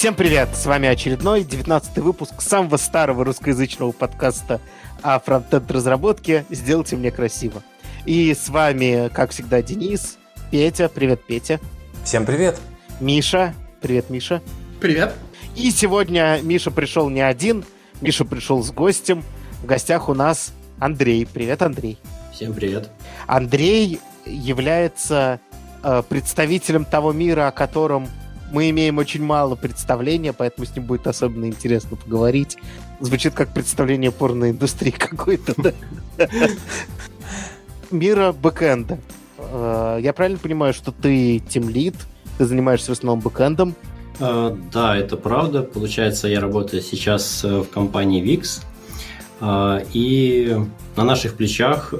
Всем привет! С вами очередной 19 выпуск самого старого русскоязычного подкаста о фронтенд разработке «Сделайте мне красиво». И с вами, как всегда, Денис, Петя. Привет, Петя. Всем привет. Миша. Привет, Миша. Привет. И сегодня Миша пришел не один, Миша пришел с гостем. В гостях у нас Андрей. Привет, Андрей. Всем привет. Андрей является э, представителем того мира, о котором мы имеем очень мало представления, поэтому с ним будет особенно интересно поговорить. Звучит как представление порноиндустрии какой-то, да? Мира бэкэнда. Э, я правильно понимаю, что ты тимлид, ты занимаешься в основном бэкэндом? Uh, да, это правда. Получается, я работаю сейчас э, в компании VIX. И на наших плечах,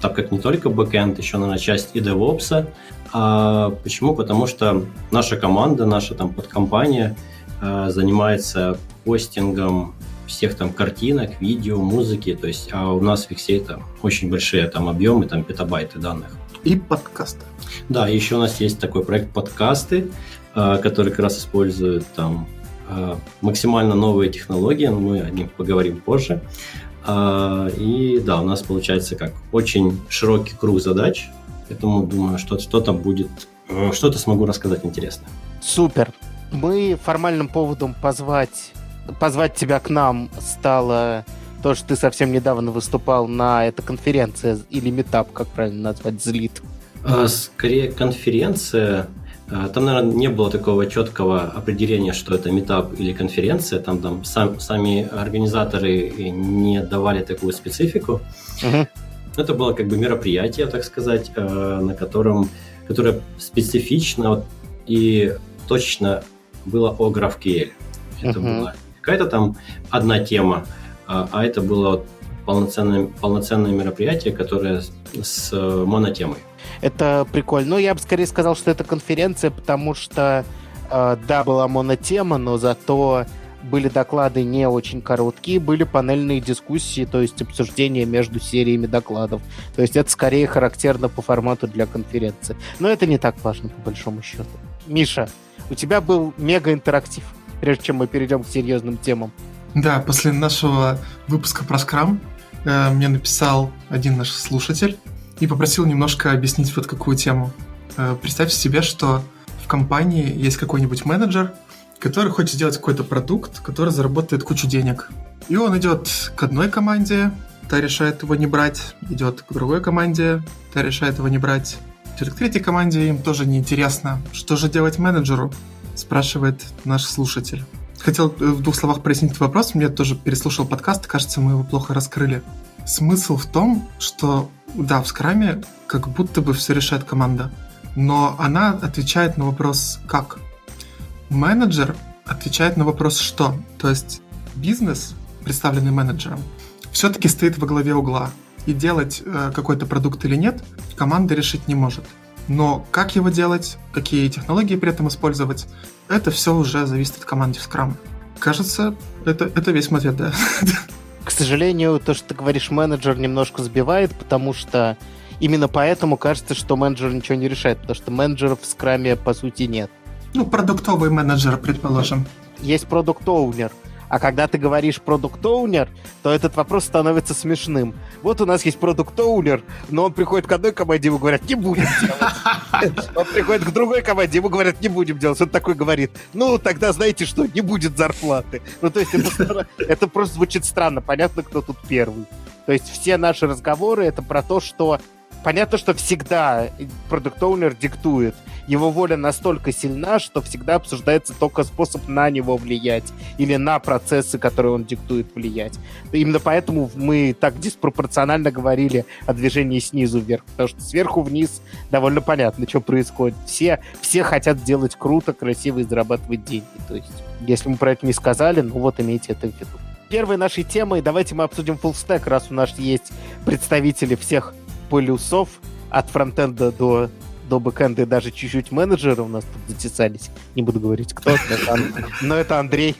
так как не только бэкэнд, еще, наверное, часть и DevOps. Почему? Потому что наша команда, наша там подкомпания занимается постингом всех там картинок, видео, музыки. То есть, а у нас в VIX это очень большие там объемы, там петабайты данных. И подкасты. Да, еще у нас есть такой проект подкасты, а, который как раз использует там а, максимально новые технологии, но мы о них поговорим позже. А, и да, у нас получается как очень широкий круг задач, поэтому думаю, что что-то будет, что-то смогу рассказать интересное. Супер. Мы формальным поводом позвать, позвать тебя к нам стало то, что ты совсем недавно выступал на этой конференции или метап, как правильно назвать, злит. Скорее конференция, а, там, наверное, не было такого четкого определения, что это метап или конференция. Там, там сам, сами организаторы не давали такую специфику. Uh-huh. Это было как бы мероприятие, так сказать, а, на котором, которое специфично и точно было о GraphQL. Это uh-huh. была какая-то там одна тема, а, а это было полноценное, полноценное мероприятие, которое с монотемой. Это прикольно. Но я бы скорее сказал, что это конференция, потому что, э, да, была монотема, но зато были доклады не очень короткие, были панельные дискуссии, то есть обсуждения между сериями докладов. То есть это скорее характерно по формату для конференции. Но это не так важно, по большому счету. Миша, у тебя был мега-интерактив, прежде чем мы перейдем к серьезным темам. Да, после нашего выпуска про скрам э, мне написал один наш слушатель, и попросил немножко объяснить вот какую тему. Э, представьте себе, что в компании есть какой-нибудь менеджер, который хочет сделать какой-то продукт, который заработает кучу денег. И он идет к одной команде, та решает его не брать, идет к другой команде, та решает его не брать, идет к третьей команде, им тоже неинтересно. Что же делать менеджеру? Спрашивает наш слушатель. Хотел э, в двух словах прояснить вопрос. Мне тоже переслушал подкаст, кажется, мы его плохо раскрыли. Смысл в том, что да, в скраме как будто бы все решает команда, но она отвечает на вопрос «как?». Менеджер отвечает на вопрос «что?». То есть бизнес, представленный менеджером, все-таки стоит во главе угла. И делать э, какой-то продукт или нет, команда решить не может. Но как его делать, какие технологии при этом использовать, это все уже зависит от команды в скраме. Кажется, это, это весь мой ответ, да. К сожалению, то, что ты говоришь, менеджер немножко сбивает, потому что именно поэтому кажется, что менеджер ничего не решает, потому что менеджеров в скраме по сути нет. Ну, продуктовый менеджер, предположим. Есть продукт-оунер, а когда ты говоришь продукт оунер то этот вопрос становится смешным. Вот у нас есть продукт оунер но он приходит к одной команде, ему говорят, не будем делать. Он приходит к другой команде, ему говорят, не будем делать. Он такой говорит, ну, тогда знаете что, не будет зарплаты. Ну, то есть это, это просто звучит странно. Понятно, кто тут первый. То есть все наши разговоры это про то, что понятно, что всегда продукт-оунер диктует. Его воля настолько сильна, что всегда обсуждается только способ на него влиять или на процессы, которые он диктует, влиять. Именно поэтому мы так диспропорционально говорили о движении снизу вверх, потому что сверху вниз довольно понятно, что происходит. Все, все хотят делать круто, красиво и зарабатывать деньги. То есть, если мы про это не сказали, ну вот имейте это в виду первой нашей темой давайте мы обсудим stack, раз у нас есть представители всех полюсов от фронтенда до до бэкэнда и даже чуть-чуть менеджеры у нас тут затесались. Не буду говорить, кто, но это Андрей.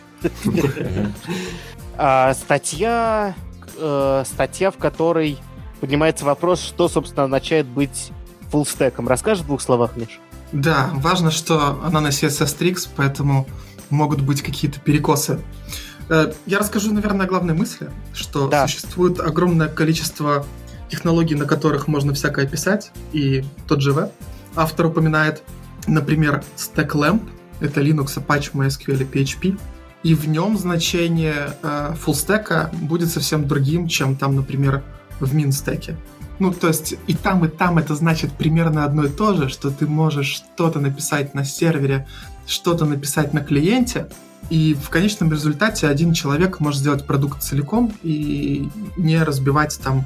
А, статья, э, статья, в которой поднимается вопрос, что, собственно, означает быть фуллстеком. Расскажешь в двух словах, Миш? Да, важно, что она на CSS Tricks, поэтому могут быть какие-то перекосы. Э, я расскажу, наверное, о главной мысли, что да. существует огромное количество технологий, на которых можно всякое писать, и тот же веб. Автор упоминает, например, StackLamp, это Linux, Apache, MySQL и PHP, и в нем значение э, фуллстека будет совсем другим, чем там, например, в минстеке. Ну, то есть и там, и там это значит примерно одно и то же, что ты можешь что-то написать на сервере, что-то написать на клиенте, и в конечном результате один человек может сделать продукт целиком и не разбивать там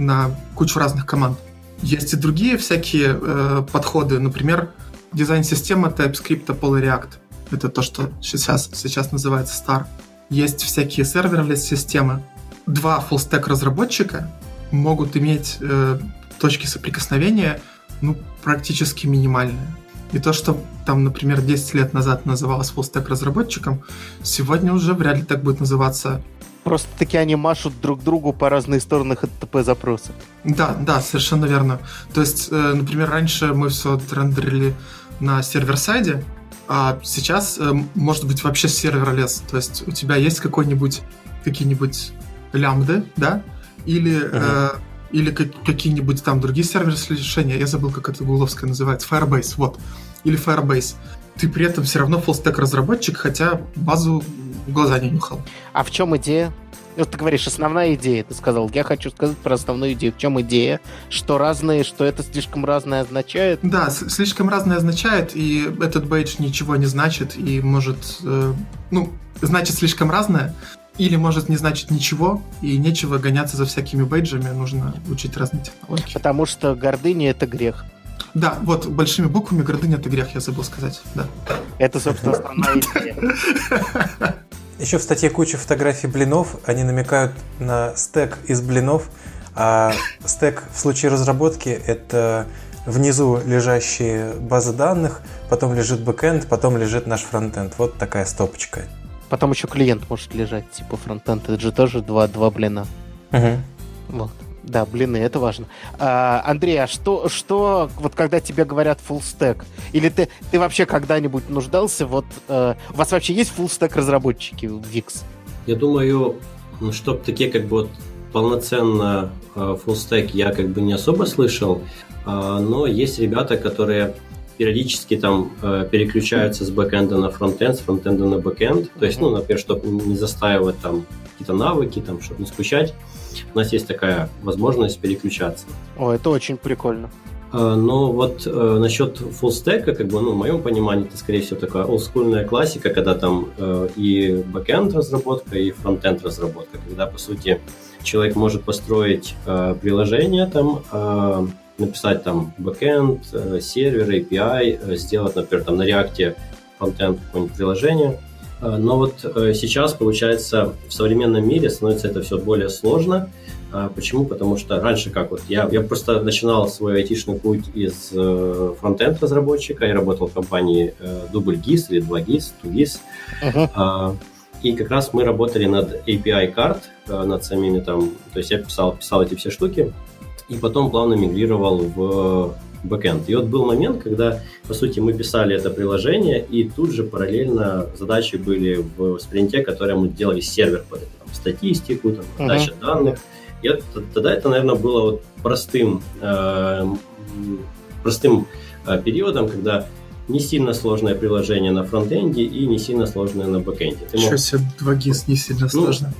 на кучу разных команд. Есть и другие всякие э, подходы, например, дизайн-система TypeScript, Apollo React. Это то, что сейчас, сейчас называется Star. Есть всякие серверлес-системы. Два full-stack разработчика могут иметь э, точки соприкосновения ну, практически минимальные. И то, что там, например, 10 лет назад называлось full-stack разработчиком, сегодня уже вряд ли так будет называться Просто таки они машут друг другу по разные стороны HTTP запроса. Да, да, совершенно верно. То есть, э, например, раньше мы все рендерили на сервер-сайде, а сейчас э, может быть вообще сервер-лес. То есть у тебя есть какой-нибудь какие-нибудь лямбды, да, или uh-huh. э, или как, какие-нибудь там другие сервисные решения. Я забыл, как это гугловское называется. Firebase, вот. Или Firebase. Ты при этом все равно full разработчик, хотя базу глаза не нюхал. А в чем идея? Вот ты говоришь, основная идея, ты сказал. Я хочу сказать про основную идею. В чем идея? Что разные, что это слишком разное означает? Да, слишком разное означает, и этот бейдж ничего не значит, и может... Э, ну, значит слишком разное, или может не значить ничего, и нечего гоняться за всякими бейджами, нужно учить разные технологии. Потому что гордыня — это грех. Да, вот большими буквами гордыня — это грех, я забыл сказать, да. Это, собственно, основная идея. Еще в статье куча фотографий блинов, они намекают на стек из блинов, а стек в случае разработки — это внизу лежащие базы данных, потом лежит бэкэнд, потом лежит наш фронтенд. Вот такая стопочка. Потом еще клиент может лежать, типа фронтенд. Это же тоже два, два блина. Угу. Вот. Да, блины, это важно. А, Андрей, а что, что, вот когда тебе говорят full stack, или ты, ты вообще когда-нибудь нуждался, вот, э, у вас вообще есть full stack разработчики в VIX? Я думаю, ну, чтобы такие как бы вот полноценно э, full stack я как бы не особо слышал, э, но есть ребята, которые периодически там э, переключаются с бэкэнда на фронтенд, с фронтенда на бэкэнд. То есть, ну, например, чтобы не застаивать там какие-то навыки, там, чтобы не скучать, у нас есть такая возможность переключаться. О, это очень прикольно. Э, но вот э, насчет full-stack'а, как бы, ну, в моем понимании, это, скорее всего, такая олдскульная классика, когда там э, и бэкэнд разработка, и фронтенд разработка, когда, по сути, человек может построить э, приложение там, э, написать там бэкэнд, э, сервер, API, э, сделать, например, там на React фронтенд какое-нибудь приложение. Э, но вот сейчас, получается, в современном мире становится это все более сложно. Почему? Потому что раньше как вот я, я просто начинал свой айтишный путь из фронтенд разработчика, я работал в компании Double GIS или 2GIS, 2GIS. Uh-huh. И как раз мы работали над API карт, над самими там, то есть я писал, писал эти все штуки, и потом плавно мигрировал в бэкэнд. И вот был момент, когда, по сути, мы писали это приложение, и тут же параллельно задачи были в спринте, которые мы делали сервер под это, там, статистику, там, подача uh-huh. данных. И это, тогда это, наверное, было вот простым, э, простым э, периодом, когда не сильно сложное приложение на фронтенде и не сильно сложное на бэкенде. Ты мог... себе 2GIS не сильно ну, сложно.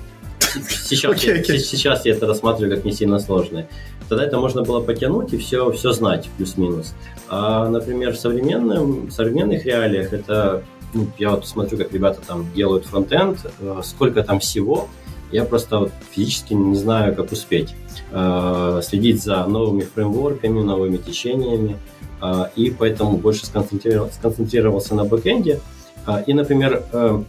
Сейчас, okay, okay. Я, сейчас я это рассматриваю как не сильно сложное тогда это можно было потянуть и все, все знать плюс-минус. А, например, в, современном, в современных реалиях это, ну, я вот смотрю, как ребята там делают фронтенд, э, сколько там всего, я просто вот физически не знаю, как успеть э, следить за новыми фреймворками, новыми течениями, э, и поэтому больше сконцентрировался, сконцентрировался на бэкэнде. Э, и, например, э,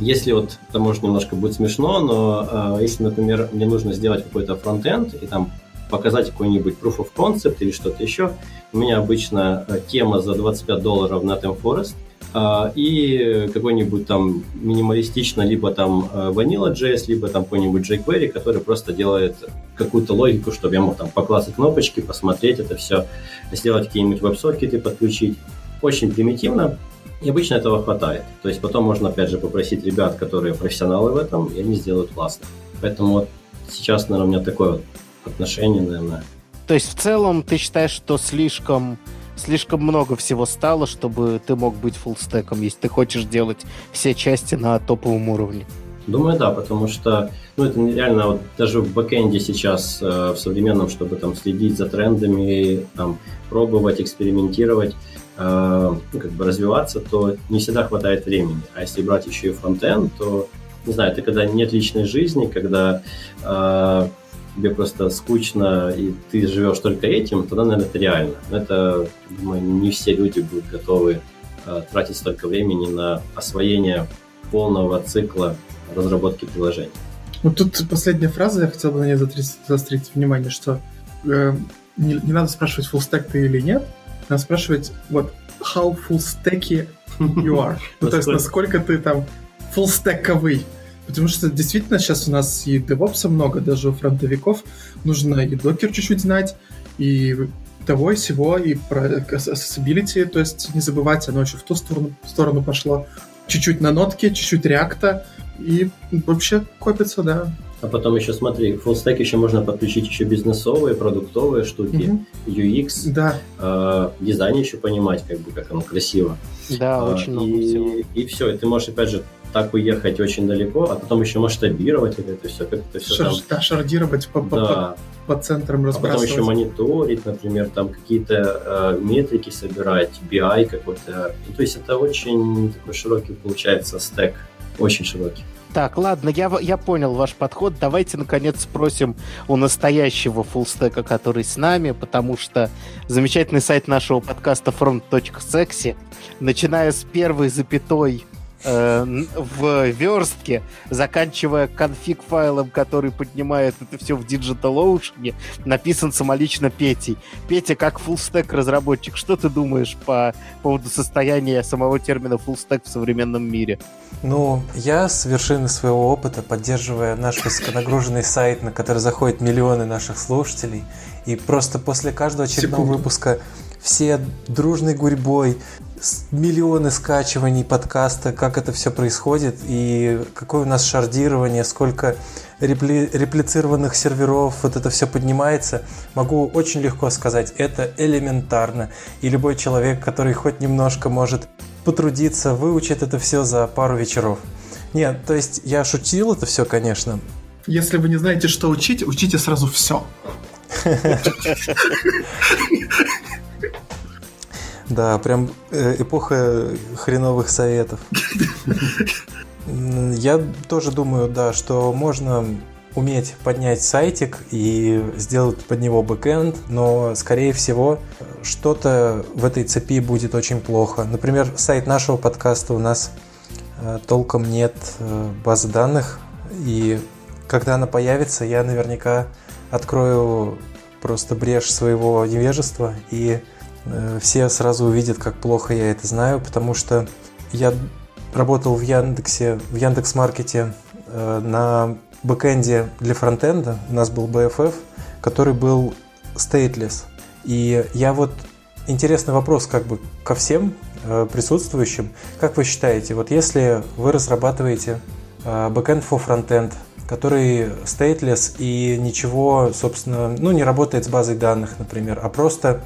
если вот, это может немножко будет смешно, но э, если, например, мне нужно сделать какой-то фронтенд, и там показать какой-нибудь proof of concept или что-то еще. У меня обычно э, тема за 25 долларов на Tem Forest, а, и какой-нибудь там минималистично либо там э, Vanilla.js, либо там какой-нибудь jQuery, который просто делает какую-то логику, чтобы я мог там поклассать кнопочки, посмотреть это все, сделать какие-нибудь веб-сокеты, подключить. Очень примитивно. И обычно этого хватает. То есть потом можно, опять же, попросить ребят, которые профессионалы в этом, и они сделают классно. Поэтому вот сейчас, наверное, у меня такое вот отношение, наверное. То есть в целом ты считаешь, что слишком слишком много всего стало, чтобы ты мог быть фуллстеком, если ты хочешь делать все части на топовом уровне? Думаю, да, потому что ну, это реально вот даже в бэкэнде сейчас э, в современном, чтобы там следить за трендами, там, пробовать, экспериментировать, как бы развиваться, то не всегда хватает времени. А если брать еще и фронтенд, то, не знаю, это когда нет личной жизни, когда э, тебе просто скучно, и ты живешь только этим, тогда, наверное, это реально. Но это, думаю, не все люди будут готовы э, тратить столько времени на освоение полного цикла разработки приложений. Вот тут последняя фраза, я хотел бы на ней заострить, заострить внимание, что э, не, не надо спрашивать, stack ты или нет, надо спрашивать, вот, how full stacky you are. Ну, то есть, насколько ты там full стековый. Потому что действительно сейчас у нас и DevOps много, даже у фронтовиков нужно и докер чуть-чуть знать, и того и всего, и про accessibility, то есть не забывать, оно еще в ту сторону, в сторону пошло. Чуть-чуть на нотке, чуть-чуть реакта, и вообще копится, да. А потом еще смотри, full stack еще можно подключить еще бизнесовые, продуктовые штуки, угу. UX, да. э, дизайн еще понимать, как бы как оно красиво. Да, а, очень много и, всего. И все, и ты можешь опять же так уехать очень далеко, а потом еще масштабировать это все, как это все Шар, там... Да, шардировать по, да. по, по центрам разбрасывать. А потом еще мониторить, например, там какие-то э, метрики собирать, BI какой-то. Ну, то есть это очень такой широкий получается стек, очень широкий. Так, ладно, я, я понял ваш подход. Давайте, наконец, спросим у настоящего фуллстека, который с нами, потому что замечательный сайт нашего подкаста front.sexy, начиная с первой запятой э, в верстке, заканчивая конфиг файлом, который поднимает это все в Digital Ocean, написан самолично Петей. Петя, как фуллстек разработчик, что ты думаешь по поводу состояния самого термина фуллстек в современном мире? Ну, я с вершины своего опыта, поддерживая наш высоконагруженный сайт, на который заходят миллионы наших слушателей, и просто после каждого очередного Секунду. выпуска все дружной гурьбой миллионы скачиваний подкаста, как это все происходит и какое у нас шардирование, сколько репли, реплицированных серверов, вот это все поднимается, могу очень легко сказать, это элементарно. И любой человек, который хоть немножко может потрудиться, выучит это все за пару вечеров. Нет, то есть я шутил это все, конечно. Если вы не знаете, что учить, учите сразу все. Да, прям э, эпоха хреновых советов. Я тоже думаю, да, что можно уметь поднять сайтик и сделать под него бэкэнд, но, скорее всего, что-то в этой цепи будет очень плохо. Например, сайт нашего подкаста у нас э, толком нет э, базы данных, и когда она появится, я наверняка открою просто брешь своего невежества и все сразу увидят, как плохо я это знаю, потому что я работал в Яндексе, в Яндекс.Маркете э, на бэкэнде для фронтенда. У нас был BFF, который был stateless. И я вот интересный вопрос как бы ко всем э, присутствующим. Как вы считаете, вот если вы разрабатываете backend for frontend, который stateless и ничего, собственно, ну, не работает с базой данных, например, а просто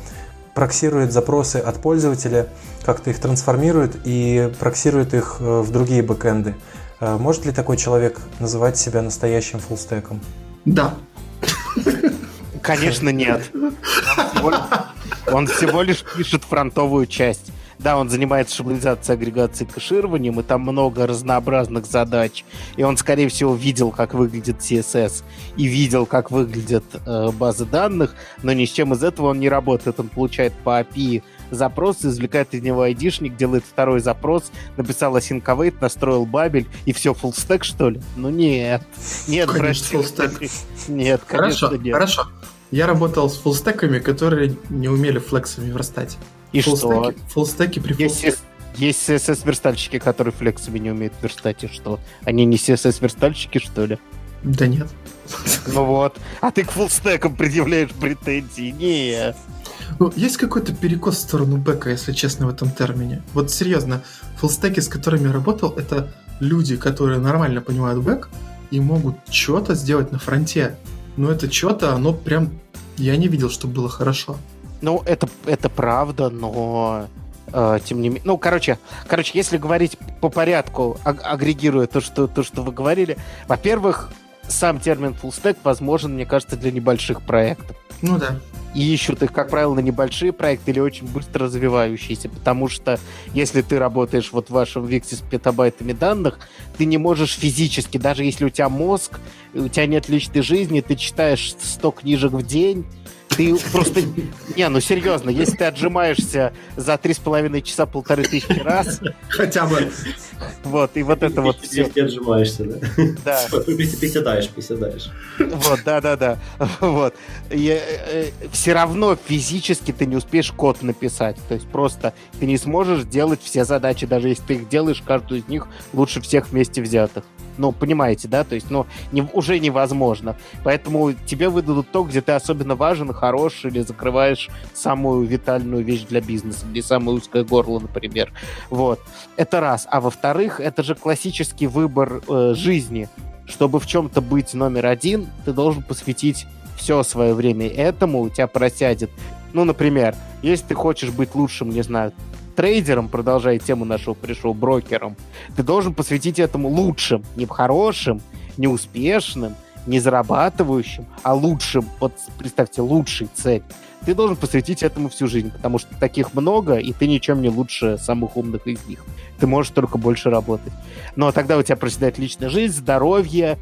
проксирует запросы от пользователя, как-то их трансформирует и проксирует их э, в другие бэкэнды. Э, может ли такой человек называть себя настоящим фуллстеком? Да. Конечно, нет. Он всего лишь пишет фронтовую часть. Да, он занимается шаблонизацией, агрегацией, кэшированием, и там много разнообразных задач. И он, скорее всего, видел, как выглядит CSS, и видел, как выглядят э, базы данных, но ни с чем из этого он не работает. Он получает по API запрос, извлекает из него айдишник, делает второй запрос, написал async await, настроил бабель, и все, full stack, что ли? Ну нет. Нет, конечно, stack. Нет, конечно, хорошо, нет. Хорошо, Я работал с фуллстеками, которые не умели флексами верстать. И что? Фуллстеки при есть, есть CSS-верстальщики, которые флексами не умеют верстать, и что? Они не CSS-верстальщики, что ли? Да нет. Ну вот. А ты к фуллстекам предъявляешь претензии. Не. Ну, есть какой-то перекос в сторону бэка, если честно, в этом термине. Вот серьезно, фуллстеки, с которыми я работал, это люди, которые нормально понимают бэк и могут что-то сделать на фронте. Но это что-то, оно прям... Я не видел, что было хорошо. Ну, это, это правда, но э, тем не менее... Ну, короче, короче, если говорить по порядку, аг- агрегируя то что, то, что вы говорили, во-первых, сам термин full stack возможен, мне кажется, для небольших проектов. Ну да. И ищут их, как правило, на небольшие проекты или очень быстро развивающиеся, потому что если ты работаешь вот в вашем Виксе с петабайтами данных, ты не можешь физически, даже если у тебя мозг, у тебя нет личной жизни, ты читаешь 100 книжек в день, ты просто... Не, ну серьезно, если ты отжимаешься за три с половиной часа полторы тысячи раз, Хотя бы. вот, и вот это вот все. Ты отжимаешься, да? Да. Приседаешь, приседаешь. Вот, да-да-да. Вот. э, все равно физически ты не успеешь код написать. То есть просто ты не сможешь делать все задачи, даже если ты их делаешь, каждую из них лучше всех вместе взятых. Ну, понимаете, да? То есть, ну, не, уже невозможно. Поэтому тебе выдадут то, где ты особенно важен, хорош, или закрываешь самую витальную вещь для бизнеса, или самое узкое горло, например. Вот. Это раз. А во-вторых, это же классический выбор э, жизни чтобы в чем-то быть номер один, ты должен посвятить все свое время этому, у тебя просядет. Ну, например, если ты хочешь быть лучшим, не знаю, трейдером, продолжая тему нашего пришел, брокером, ты должен посвятить этому лучшим, не хорошим, не успешным, не зарабатывающим, а лучшим. Вот представьте, лучший цель. Ты должен посвятить этому всю жизнь, потому что таких много, и ты ничем не лучше самых умных из них. Ты можешь только больше работать. Но тогда у тебя проседает личная жизнь, здоровье,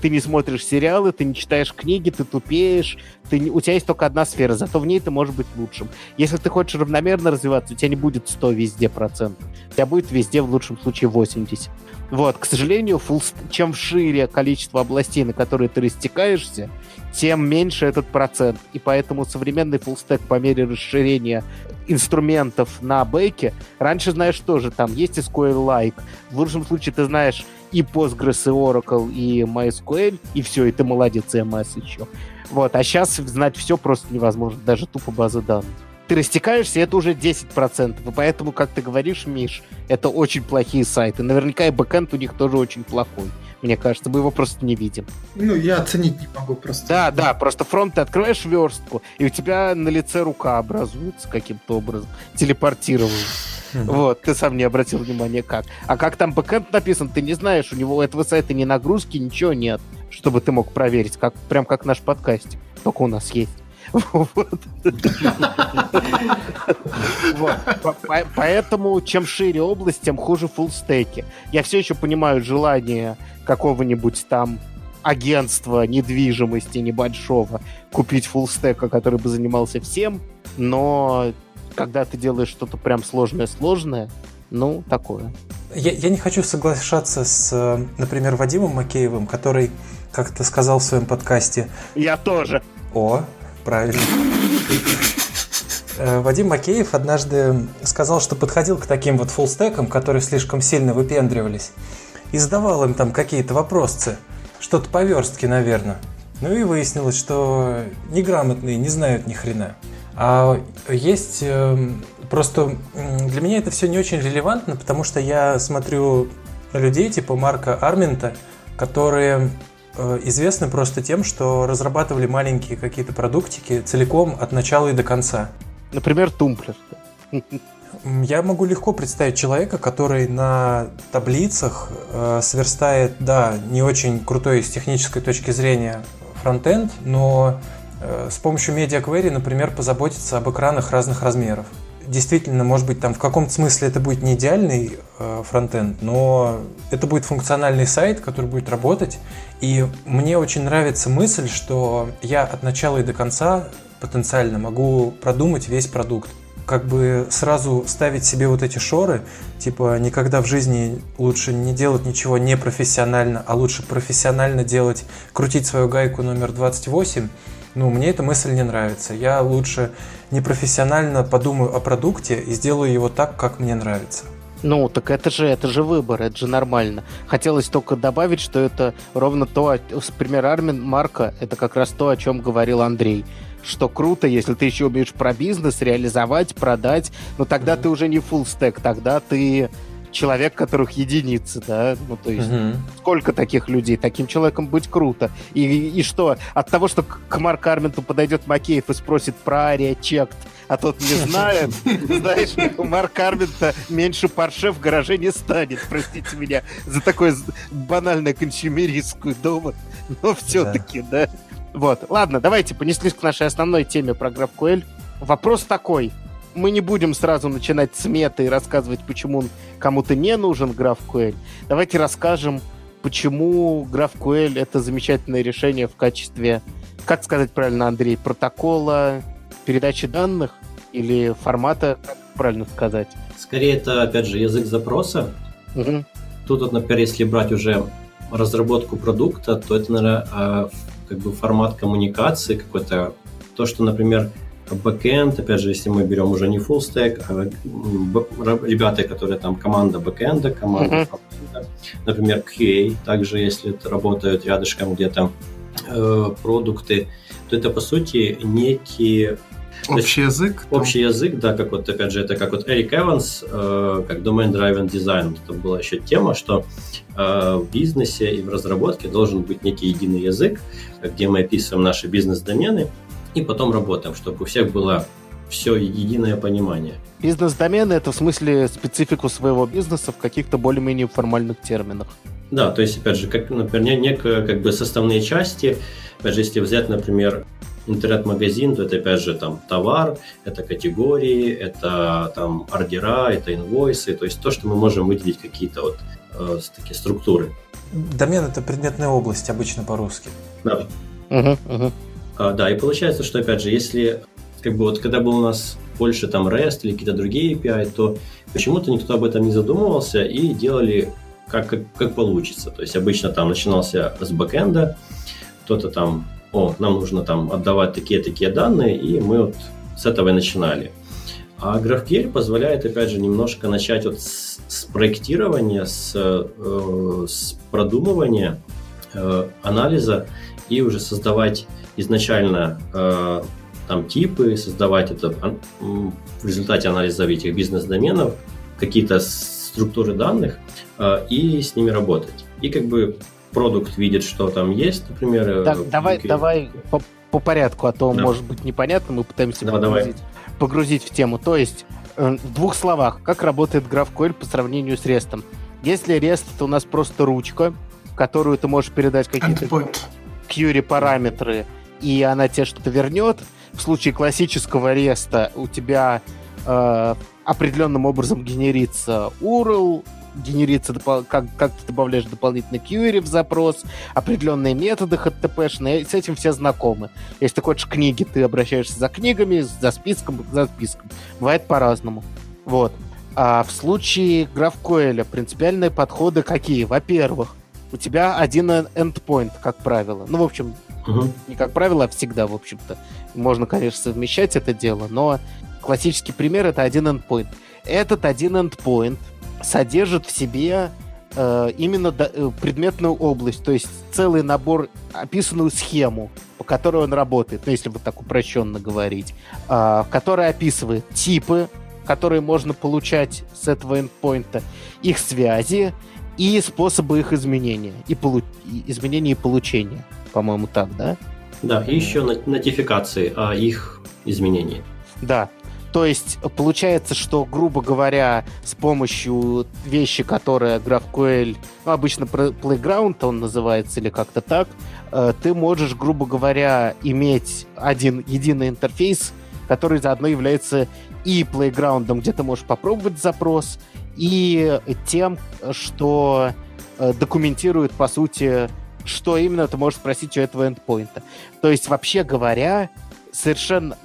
ты не смотришь сериалы, ты не читаешь книги, ты тупеешь, ты, у тебя есть только одна сфера, зато в ней ты можешь быть лучшим. Если ты хочешь равномерно развиваться, у тебя не будет 100 везде процентов. У тебя будет везде, в лучшем случае, 80. Вот, к сожалению, full, чем шире количество областей, на которые ты растекаешься, тем меньше этот процент. И поэтому современный фуллстек по мере расширения инструментов на бэке, раньше знаешь тоже, там есть SQL-like, в лучшем случае ты знаешь и Postgres, и Oracle, и MySQL, и все, и ты молодец, и MS еще. Вот, а сейчас знать все просто невозможно, даже тупо базы данных. Ты растекаешься, это уже 10%. И поэтому, как ты говоришь, Миш, это очень плохие сайты. Наверняка и бэкэнд у них тоже очень плохой мне кажется, мы его просто не видим. Ну, я оценить не могу просто. Да, да, просто фронт ты открываешь верстку, и у тебя на лице рука образуется каким-то образом, телепортируется. Вот, ты сам не обратил внимания как. А как там бэкэнд написан, ты не знаешь, у него этого сайта ни нагрузки, ничего нет, чтобы ты мог проверить, как, прям как наш подкаст. Только у нас есть. Поэтому чем шире область, тем хуже фуллстеки. Я все еще понимаю желание какого-нибудь там агентства недвижимости небольшого купить фуллстека, который бы занимался всем, но когда ты делаешь что-то прям сложное-сложное, ну, такое. Я, я не хочу соглашаться с, например, Вадимом Макеевым, который как-то сказал в своем подкасте... Я тоже. О, правильно. Э, Вадим Макеев однажды сказал, что подходил к таким вот фуллстекам, которые слишком сильно выпендривались, и задавал им там какие-то вопросы, что-то по верстке, наверное. Ну и выяснилось, что неграмотные не знают ни хрена. А есть эм, просто для меня это все не очень релевантно, потому что я смотрю людей типа Марка Армента, которые известны просто тем, что разрабатывали маленькие какие-то продуктики целиком от начала и до конца. Например, тумблер. Я могу легко представить человека, который на таблицах э, сверстает, да, не очень крутой с технической точки зрения фронтенд, но э, с помощью Query, например, позаботиться об экранах разных размеров действительно, может быть, там в каком-то смысле это будет не идеальный э, фронтенд, но это будет функциональный сайт, который будет работать. И мне очень нравится мысль, что я от начала и до конца потенциально могу продумать весь продукт. Как бы сразу ставить себе вот эти шоры, типа никогда в жизни лучше не делать ничего непрофессионально, а лучше профессионально делать, крутить свою гайку номер 28, ну, мне эта мысль не нравится. Я лучше непрофессионально подумаю о продукте и сделаю его так, как мне нравится. Ну, так это же, это же выбор, это же нормально. Хотелось только добавить, что это ровно то, пример Армин Марка, это как раз то, о чем говорил Андрей что круто, если ты еще умеешь про бизнес реализовать, продать, но тогда mm-hmm. ты уже не full стек, тогда ты человек, которых единицы, да, ну то есть угу. сколько таких людей, таким человеком быть круто. И, и что, от того, что к Марк Арменту подойдет Макеев и спросит про Ария Чект, а тот не знает, знаешь, у Марка Армента меньше парше в гараже не станет, простите меня за такой банальный консюмеристский довод, но все-таки, да. Вот, ладно, давайте понеслись к нашей основной теме про GraphQL. Вопрос такой, мы не будем сразу начинать с меты и рассказывать, почему он кому-то не нужен GraphQL. Давайте расскажем, почему GraphQL это замечательное решение в качестве, как сказать правильно, Андрей, протокола передачи данных или формата, как правильно сказать? Скорее, это, опять же, язык запроса. Угу. Тут, вот, например, если брать уже разработку продукта, то это, наверное, а, как бы формат коммуникации какой-то. То, что, например, бэкэнд, опять же, если мы берем уже не full stack, а ребята, которые там команда бэкэнда, команда uh-huh. например, QA, также если это работают рядышком где-то э, продукты, то это по сути некий Общий есть, язык? Общий там... язык, да, как вот, опять же, это как вот Эрик Эванс, э, как Domain Driven Design. Это была еще тема, что э, в бизнесе и в разработке должен быть некий единый язык, где мы описываем наши бизнес-домены, и потом работаем, чтобы у всех было все единое понимание. Бизнес-домены — это в смысле специфику своего бизнеса в каких-то более-менее формальных терминах. Да, то есть, опять же, как, например, некие как бы составные части. Опять же, если взять, например, интернет-магазин, то это, опять же, там товар, это категории, это там ордера, это инвойсы, то есть то, что мы можем выделить какие-то вот э, такие структуры. Домен — это предметная область, обычно по-русски. Да. Угу, угу. А, да, и получается, что, опять же, если как бы вот когда был у нас больше там REST или какие-то другие API, то почему-то никто об этом не задумывался и делали как, как, как получится. То есть обычно там начинался с бэкэнда, кто-то там, о, нам нужно там отдавать такие-такие данные, и мы вот с этого и начинали. А GraphQL позволяет, опять же, немножко начать вот с, с проектирования, с, э, с продумывания, э, анализа и уже создавать изначально э, там типы, создавать это в результате анализа этих бизнес-доменов, какие-то структуры данных э, и с ними работать. И как бы продукт видит, что там есть, например. Э, так, давай, давай по, по порядку, а то да. может быть непонятно, мы пытаемся да, погрузить, погрузить в тему. То есть, э, в двух словах, как работает GraphQL по сравнению с REST? Если REST это у нас просто ручка, в которую ты можешь передать какие-то query параметры, и она тебе что-то вернет. В случае классического реста у тебя э, определенным образом генерится URL, генерится, как, как ты добавляешь дополнительный query в запрос, определенные методы HTTP-шные, с этим все знакомы. Если ты хочешь книги, ты обращаешься за книгами, за списком, за списком. Бывает по-разному. Вот. А в случае GraphQL принципиальные подходы какие? Во-первых, у тебя один endpoint, как правило. Ну, в общем, Угу. Не как правило, всегда, в общем-то. Можно, конечно, совмещать это дело, но классический пример — это один endpoint. Этот один endpoint содержит в себе э, именно до, э, предметную область, то есть целый набор, описанную схему, по которой он работает, ну, если вот так упрощенно говорить, э, которая описывает типы, которые можно получать с этого endpoint, их связи и способы их изменения, и, полу- и изменения и получения по-моему, так, да? Да, и еще нотификации о их изменении. Да, то есть получается, что, грубо говоря, с помощью вещи, которая GraphQL, ну, обычно Playground он называется или как-то так, э, ты можешь, грубо говоря, иметь один единый интерфейс, который заодно является и Playground, где ты можешь попробовать запрос, и тем, что э, документирует, по сути, что именно ты можешь спросить у этого эндпоинта. То есть, вообще говоря, совершенно...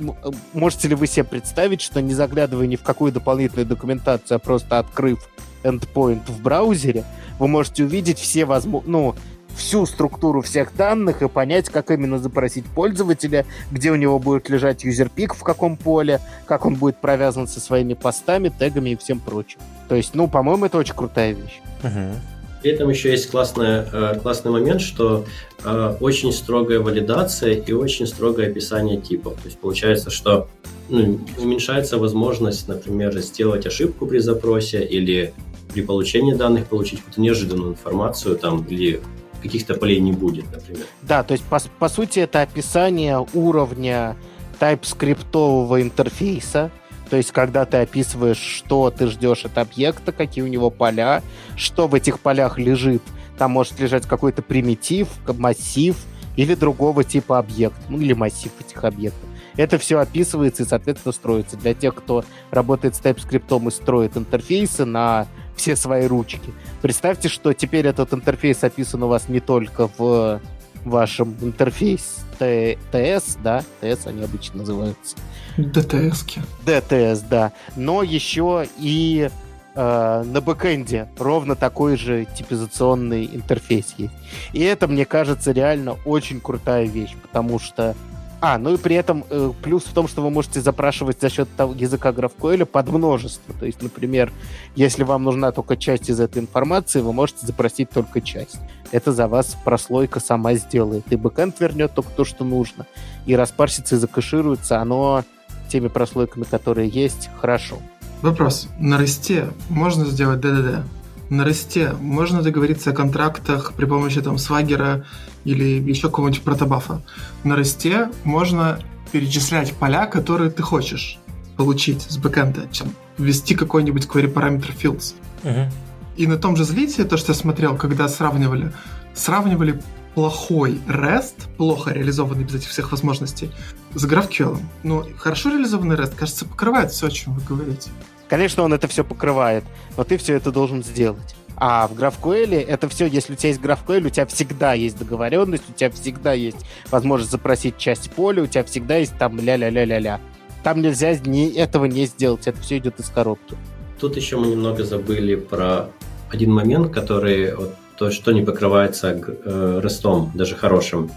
Можете ли вы себе представить, что не заглядывая ни в какую дополнительную документацию, а просто открыв endpoint в браузере, вы можете увидеть все возможные... Ну, всю структуру всех данных и понять, как именно запросить пользователя, где у него будет лежать юзерпик, в каком поле, как он будет провязан со своими постами, тегами и всем прочим. То есть, ну, по-моему, это очень крутая вещь. Угу. При этом еще есть классная, э, классный момент, что э, очень строгая валидация и очень строгое описание типов. То есть получается, что ну, уменьшается возможность, например, сделать ошибку при запросе или при получении данных получить какую-то неожиданную информацию там или каких-то полей не будет, например. Да, то есть по, по сути это описание уровня TypeScript интерфейса, то есть, когда ты описываешь, что ты ждешь от объекта, какие у него поля, что в этих полях лежит. Там может лежать какой-то примитив, массив или другого типа объект, ну или массив этих объектов. Это все описывается и, соответственно, строится. Для тех, кто работает с TypeScript и строит интерфейсы на все свои ручки. Представьте, что теперь этот интерфейс описан у вас не только в вашем интерфейс TS, да, TS они обычно называются. DTS. DTS, да. Но еще и э, на бэкэнде ровно такой же типизационный интерфейс есть. И это, мне кажется, реально очень крутая вещь, потому что а, ну и при этом э, плюс в том, что вы можете запрашивать за счет того, языка GraphQL под множество. То есть, например, если вам нужна только часть из этой информации, вы можете запросить только часть. Это за вас прослойка сама сделает. И бэкэнд вернет только то, что нужно. И распарсится и закэшируется оно теми прослойками, которые есть, хорошо. Вопрос. На росте можно сделать DDD? На росте можно договориться о контрактах при помощи там свагера или еще какого-нибудь протобафа. На росте можно перечислять поля, которые ты хочешь получить с бэкэнда, чем ввести какой-нибудь query parameter fields. Угу. И на том же злите, то, что я смотрел, когда сравнивали, сравнивали плохой REST, плохо реализованный без этих всех возможностей, с GraphQL. Ну, хорошо реализованный REST, кажется, покрывает все, о чем вы говорите. Конечно, он это все покрывает, но ты все это должен сделать. А в GraphQL это все, если у тебя есть GraphQL, у тебя всегда есть договоренность, у тебя всегда есть возможность запросить часть поля, у тебя всегда есть там ля-ля-ля-ля-ля. Там нельзя ни, этого не сделать, это все идет из коробки. Тут еще мы немного забыли про один момент, который вот, то, что не покрывается э, рестом, даже хорошим.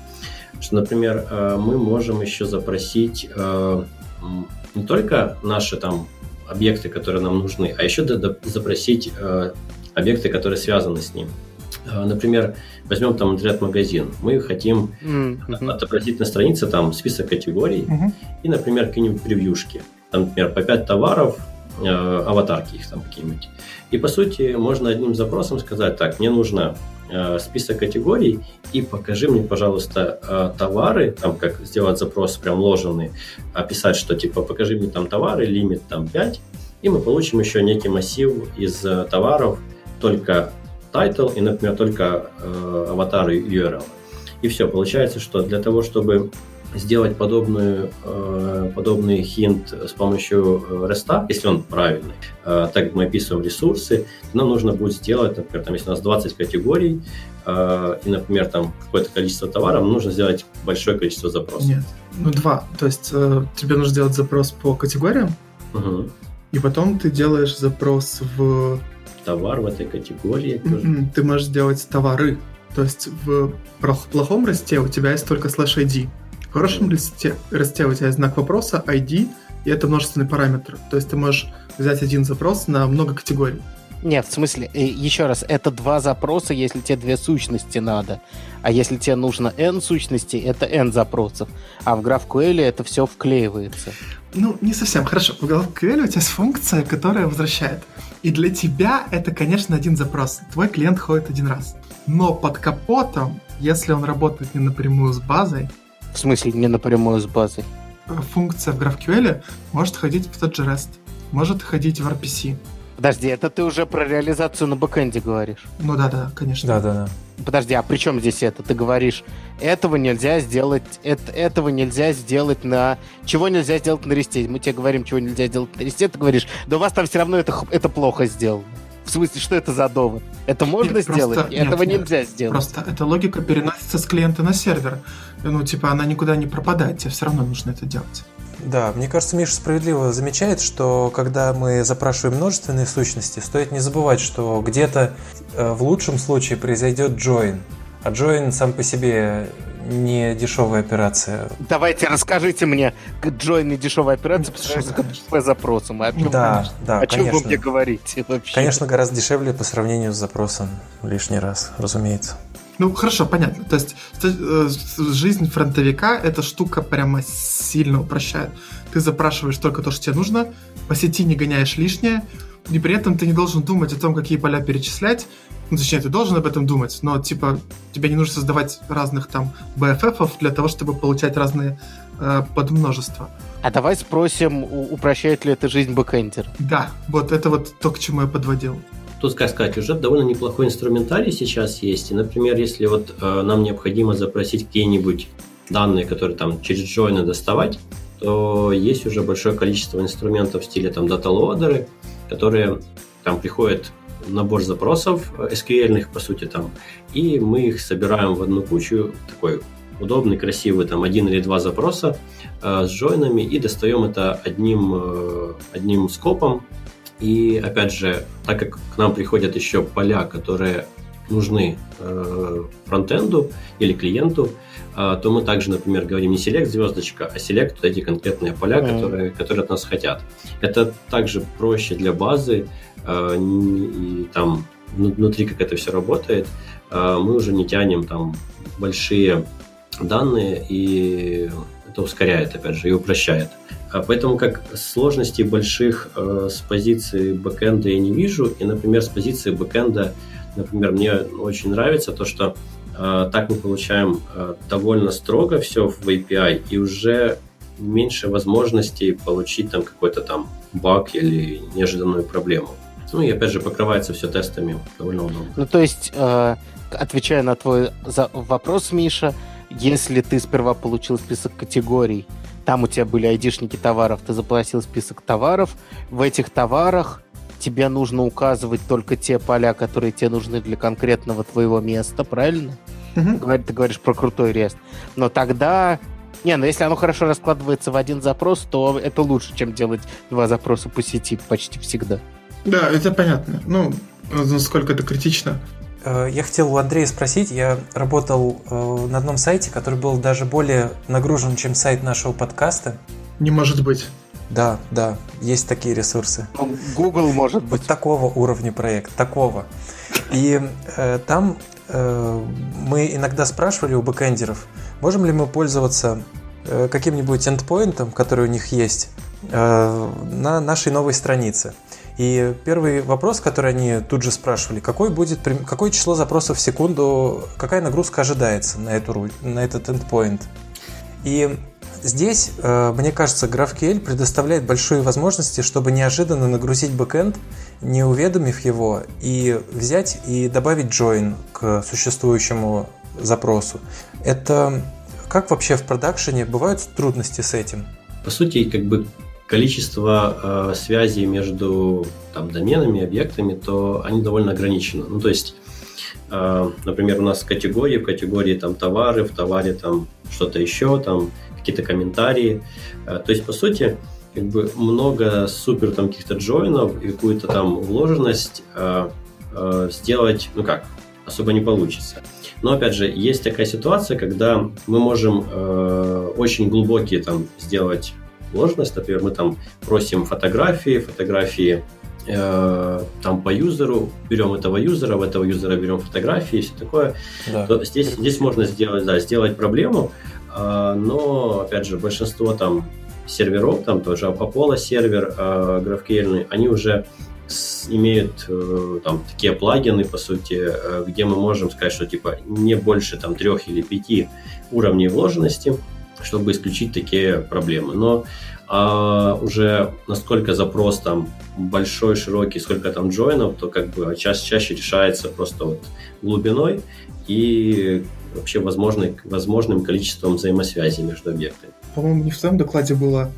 Что, например, э, мы можем еще запросить э, не только наши там объекты, которые нам нужны, а еще запросить объекты, которые связаны с ним. Например, возьмем там интернет-магазин. Мы хотим mm-hmm. отобразить на странице там список категорий mm-hmm. и, например, какие-нибудь превьюшки. Там, например, по 5 товаров, э, аватарки их там какие-нибудь. И, по сути, можно одним запросом сказать, так, мне нужно э, список категорий и покажи мне, пожалуйста, э, товары, там, как сделать запрос прям ложенный, описать, что, типа, покажи мне там товары, лимит там 5, и мы получим еще некий массив из товаров, только title и, например, только э, аватары URL. И все, получается, что для того, чтобы сделать подобную, э, подобный хинт с помощью REST, если он правильный, э, так как мы описываем ресурсы, нам нужно будет сделать, например, там, если у нас 20 категорий, э, и, например, там какое-то количество товаров, нужно сделать большое количество запросов. Нет, ну два. То есть э, тебе нужно сделать запрос по категориям, угу. и потом ты делаешь запрос в товар в этой категории. Ты можешь сделать товары. То есть в плохом росте у тебя есть только слэш ID. В хорошем росте, росте у тебя есть знак вопроса, ID, и это множественный параметр. То есть ты можешь взять один запрос на много категорий. Нет, в смысле, э, еще раз, это два запроса, если тебе две сущности надо. А если тебе нужно n сущностей, это n запросов. А в GraphQL это все вклеивается. Ну, не совсем. Хорошо. В GraphQL у тебя есть функция, которая возвращает. И для тебя это, конечно, один запрос. Твой клиент ходит один раз. Но под капотом, если он работает не напрямую с базой... В смысле не напрямую с базой? Функция в GraphQL может ходить в тот же REST, может ходить в RPC, Подожди, это ты уже про реализацию на бэкэнде говоришь? Ну да, да, конечно. Да, да, да. Подожди, а при чем здесь это? Ты говоришь, этого нельзя сделать, это, этого нельзя сделать на... Чего нельзя сделать на ресте? Мы тебе говорим, чего нельзя сделать на ресте, ты говоришь, да у вас там все равно это, это плохо сделано. В смысле, что это за довод? Это можно нет, сделать? Просто, этого нет, нельзя сделать. Просто эта логика переносится с клиента на сервер. Ну, типа, она никуда не пропадает, тебе все равно нужно это делать. Да, мне кажется, Миша справедливо замечает, что когда мы запрашиваем множественные сущности, стоит не забывать, что где-то э, в лучшем случае произойдет join, а join сам по себе не дешевая операция. Давайте расскажите мне, не дешевая операция по сравнению с запросом. О чем, да, да, о чем конечно. вы мне говорите вообще? Конечно, гораздо дешевле по сравнению с запросом лишний раз, разумеется. Ну, хорошо, понятно. То есть э, жизнь фронтовика эта штука прямо сильно упрощает. Ты запрашиваешь только то, что тебе нужно, по сети не гоняешь лишнее, и при этом ты не должен думать о том, какие поля перечислять. Ну, точнее, ты должен об этом думать, но, типа, тебе не нужно создавать разных там BFF для того, чтобы получать разные э, подмножества. А давай спросим, упрощает ли это жизнь бэкэндера? Да, вот это вот то, к чему я подводил. Тут, как сказать, уже довольно неплохой инструментарий сейчас есть. И, например, если вот э, нам необходимо запросить какие-нибудь данные, которые там через join доставать, то есть уже большое количество инструментов в стиле там дата-лоадеры, которые там приходят набор запросов SQL, по сути, там, и мы их собираем в одну кучу, такой удобный, красивый, там, один или два запроса э, с джойнами, и достаем это одним, э, одним скопом, и опять же, так как к нам приходят еще поля, которые нужны э, фронтенду или клиенту, то мы также, например, говорим не select звездочка, а select эти конкретные поля, mm. которые, которые от нас хотят. Это также проще для базы, э, и там внутри как это все работает, э, мы уже не тянем там большие данные, и это ускоряет, опять же, и упрощает. А поэтому как сложностей больших с позиции бэкэнда я не вижу. И, например, с позиции бэкэнда, например, мне очень нравится то, что так мы получаем э, довольно строго все в API и уже меньше возможностей получить там какой-то там баг или неожиданную проблему. Ну и опять же покрывается все тестами довольно удобно. Ну то есть, э, отвечая на твой вопрос, Миша, если ты сперва получил список категорий, там у тебя были айдишники товаров, ты заплатил список товаров. В этих товарах тебе нужно указывать только те поля, которые тебе нужны для конкретного твоего места, правильно? Mm-hmm. Ты говоришь про крутой рест. Но тогда... Не, ну если оно хорошо раскладывается в один запрос, то это лучше, чем делать два запроса по сети почти всегда. Да, это понятно. Ну, насколько это критично. Э, я хотел у Андрея спросить, я работал э, на одном сайте, который был даже более нагружен, чем сайт нашего подкаста. Не может быть. Да, да, есть такие ресурсы. Ну, Google может быть. Вот такого уровня проект, такого. И э, там э, мы иногда спрашивали у бэкэндеров, можем ли мы пользоваться э, каким-нибудь эндпоинтом, который у них есть, э, на нашей новой странице. И первый вопрос, который они тут же спрашивали, какой будет, какое число запросов в секунду, какая нагрузка ожидается на, эту, на этот endpoint. И здесь, э, мне кажется, GraphQL предоставляет большие возможности, чтобы неожиданно нагрузить бэкэнд, не уведомив его, и взять и добавить join к существующему запросу. Это как вообще в продакшене бывают трудности с этим? По сути, как бы количество э, связей между там, доменами, объектами, то они довольно ограничены. Ну, то есть, э, например, у нас категории, в категории там товары, в товаре там что-то еще, там какие-то комментарии. Э, то есть, по сути, как бы много супер там каких-то джойнов и какую-то там вложенность э, э, сделать, ну как, особо не получится. Но опять же, есть такая ситуация, когда мы можем э, очень глубокие там сделать сложность. Например, мы там просим фотографии, фотографии э, там по юзеру, берем этого юзера, в этого юзера берем фотографии и все такое. Да. То здесь, здесь можно сделать, да, сделать проблему, но, опять же, большинство там серверов, там тоже Apollo сервер э, GraphQL, они уже имеют э, там такие плагины, по сути, э, где мы можем сказать, что типа не больше там трех или пяти уровней вложенности, чтобы исключить такие проблемы. Но а уже насколько запрос там большой, широкий, сколько там джойнов, то как бы чаще, чаще решается просто вот глубиной и вообще возможной, возможным количеством взаимосвязи между объектами. По-моему, не в твоем докладе было,